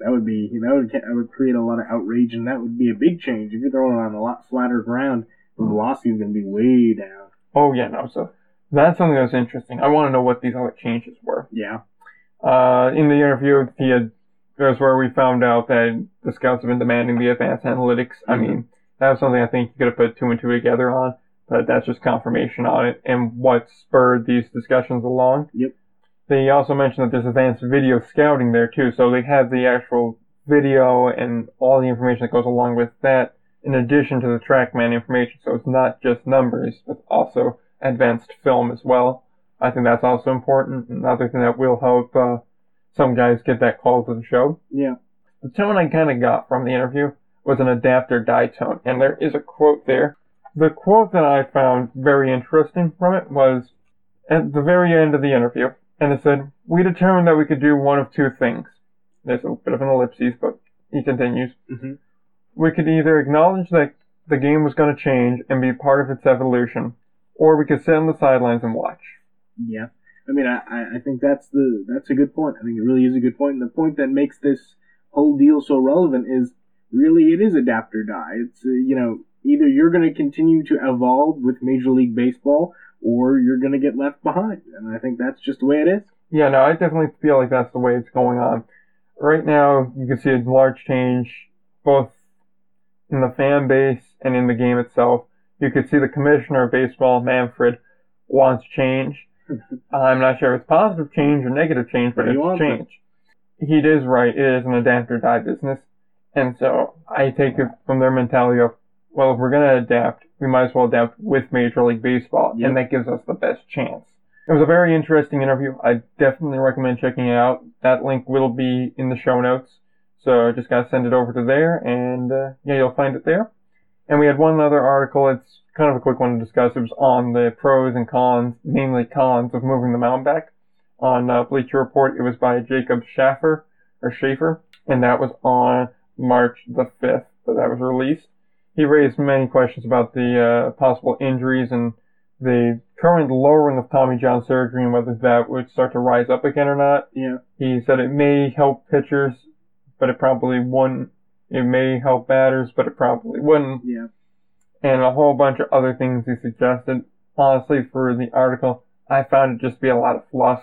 that would be that would that would create a lot of outrage, and that would be a big change. If you're throwing it on a lot flatter ground, the velocity is going to be way down. Oh yeah, no. So that's something that's interesting. I want to know what these other changes were. Yeah. Uh, in the interview, he had that's where we found out that the scouts have been demanding the advanced analytics. I mean, that was something I think you could have put two and two together on, but that's just confirmation on it and what spurred these discussions along. Yep. They also mentioned that there's advanced video scouting there too, so they have the actual video and all the information that goes along with that in addition to the TrackMan information. So it's not just numbers, but also advanced film as well. I think that's also important. Another thing that will help uh, some guys get that call to the show. Yeah. The tone I kind of got from the interview was an adapter die tone, and there is a quote there. The quote that I found very interesting from it was at the very end of the interview, and it said, "We determined that we could do one of two things." There's a bit of an ellipsis, but he continues. hmm We could either acknowledge that the game was going to change and be part of its evolution, or we could sit on the sidelines and watch. Yeah. I mean, I, I- I think that's the that's a good point. I think it really is a good point. And the point that makes this whole deal so relevant is really it is adapt or die. It's uh, you know either you're going to continue to evolve with Major League Baseball or you're going to get left behind. And I think that's just the way it is. Yeah, no, I definitely feel like that's the way it's going on. Right now, you can see a large change both in the fan base and in the game itself. You can see the commissioner of baseball, Manfred, wants change. <laughs> I'm not sure if it's positive change or negative change, but But it's wants it. change. He is right. It is an adapt or die business. And so I take it from their mentality of, well, if we're going to adapt, we might as well adapt with Major League Baseball. Yep. And that gives us the best chance. It was a very interesting interview. I definitely recommend checking it out. That link will be in the show notes. So I just gotta send it over to there and, uh, yeah, you'll find it there. And we had one other article. It's kind of a quick one to discuss. It was on the pros and cons, mainly cons of moving the mound back. On uh, Bleacher Report, it was by Jacob Schaffer or Schaefer, and that was on March the 5th that that was released. He raised many questions about the uh, possible injuries and the current lowering of Tommy John surgery and whether that would start to rise up again or not. Yeah. He said it may help pitchers, but it probably wouldn't. It may help batters, but it probably wouldn't. Yeah. And a whole bunch of other things he suggested. Honestly, for the article, I found it just to be a lot of fluff.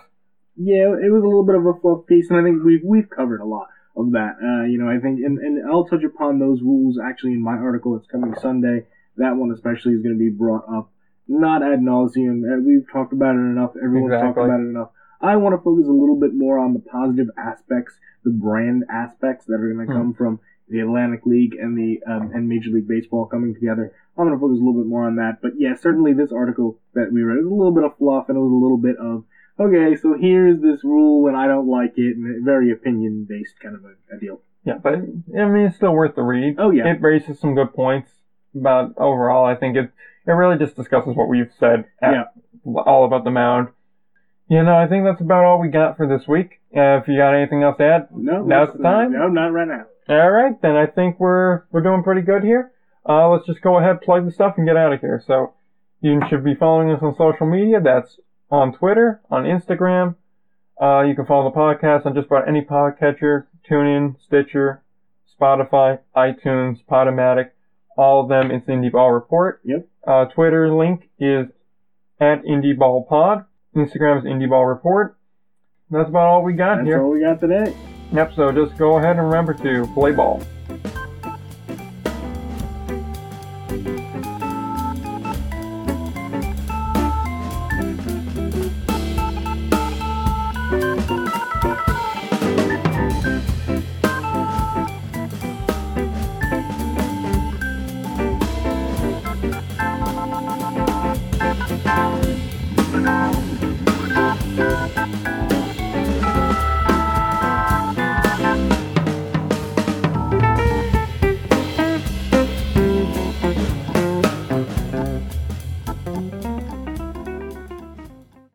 Yeah, it was a little bit of a fluff piece, and I think we've we've covered a lot of that. Uh, you know, I think, and, and I'll touch upon those rules actually in my article. It's coming Sunday. That one especially is going to be brought up, not ad nauseum. We've talked about it enough. Everyone's talked about it enough. I want to focus a little bit more on the positive aspects, the brand aspects that are going to Hmm. come from the Atlantic League and the um, and Major League Baseball coming together. I'm going to focus a little bit more on that. But yeah, certainly this article that we read is a little bit of fluff and it was a little bit of okay, so here's this rule and I don't like it, and a very opinion based kind of a, a deal. Yeah, but I mean, it's still worth the read. Oh yeah, It raises some good points, but overall, I think it it really just discusses what we've said at, all about the mound. You know, I think that's about all we got for this week. Uh, if you got anything else to add, no, now's the time? No, not right now. all right, then I think we're we're doing pretty good here. Uh, let's just go ahead, plug the stuff, and get out of here. So you should be following us on social media. That's on Twitter, on Instagram. Uh, you can follow the podcast on just about any podcatcher, TuneIn, Stitcher, Spotify, iTunes, Podomatic. All of them, it's Indie Ball Report. Yep. Uh, Twitter link is at Indie Ball Pod. Instagram is Indie Ball Report. That's about all we got That's here. That's all we got today. Yep, so just go ahead and remember to play ball.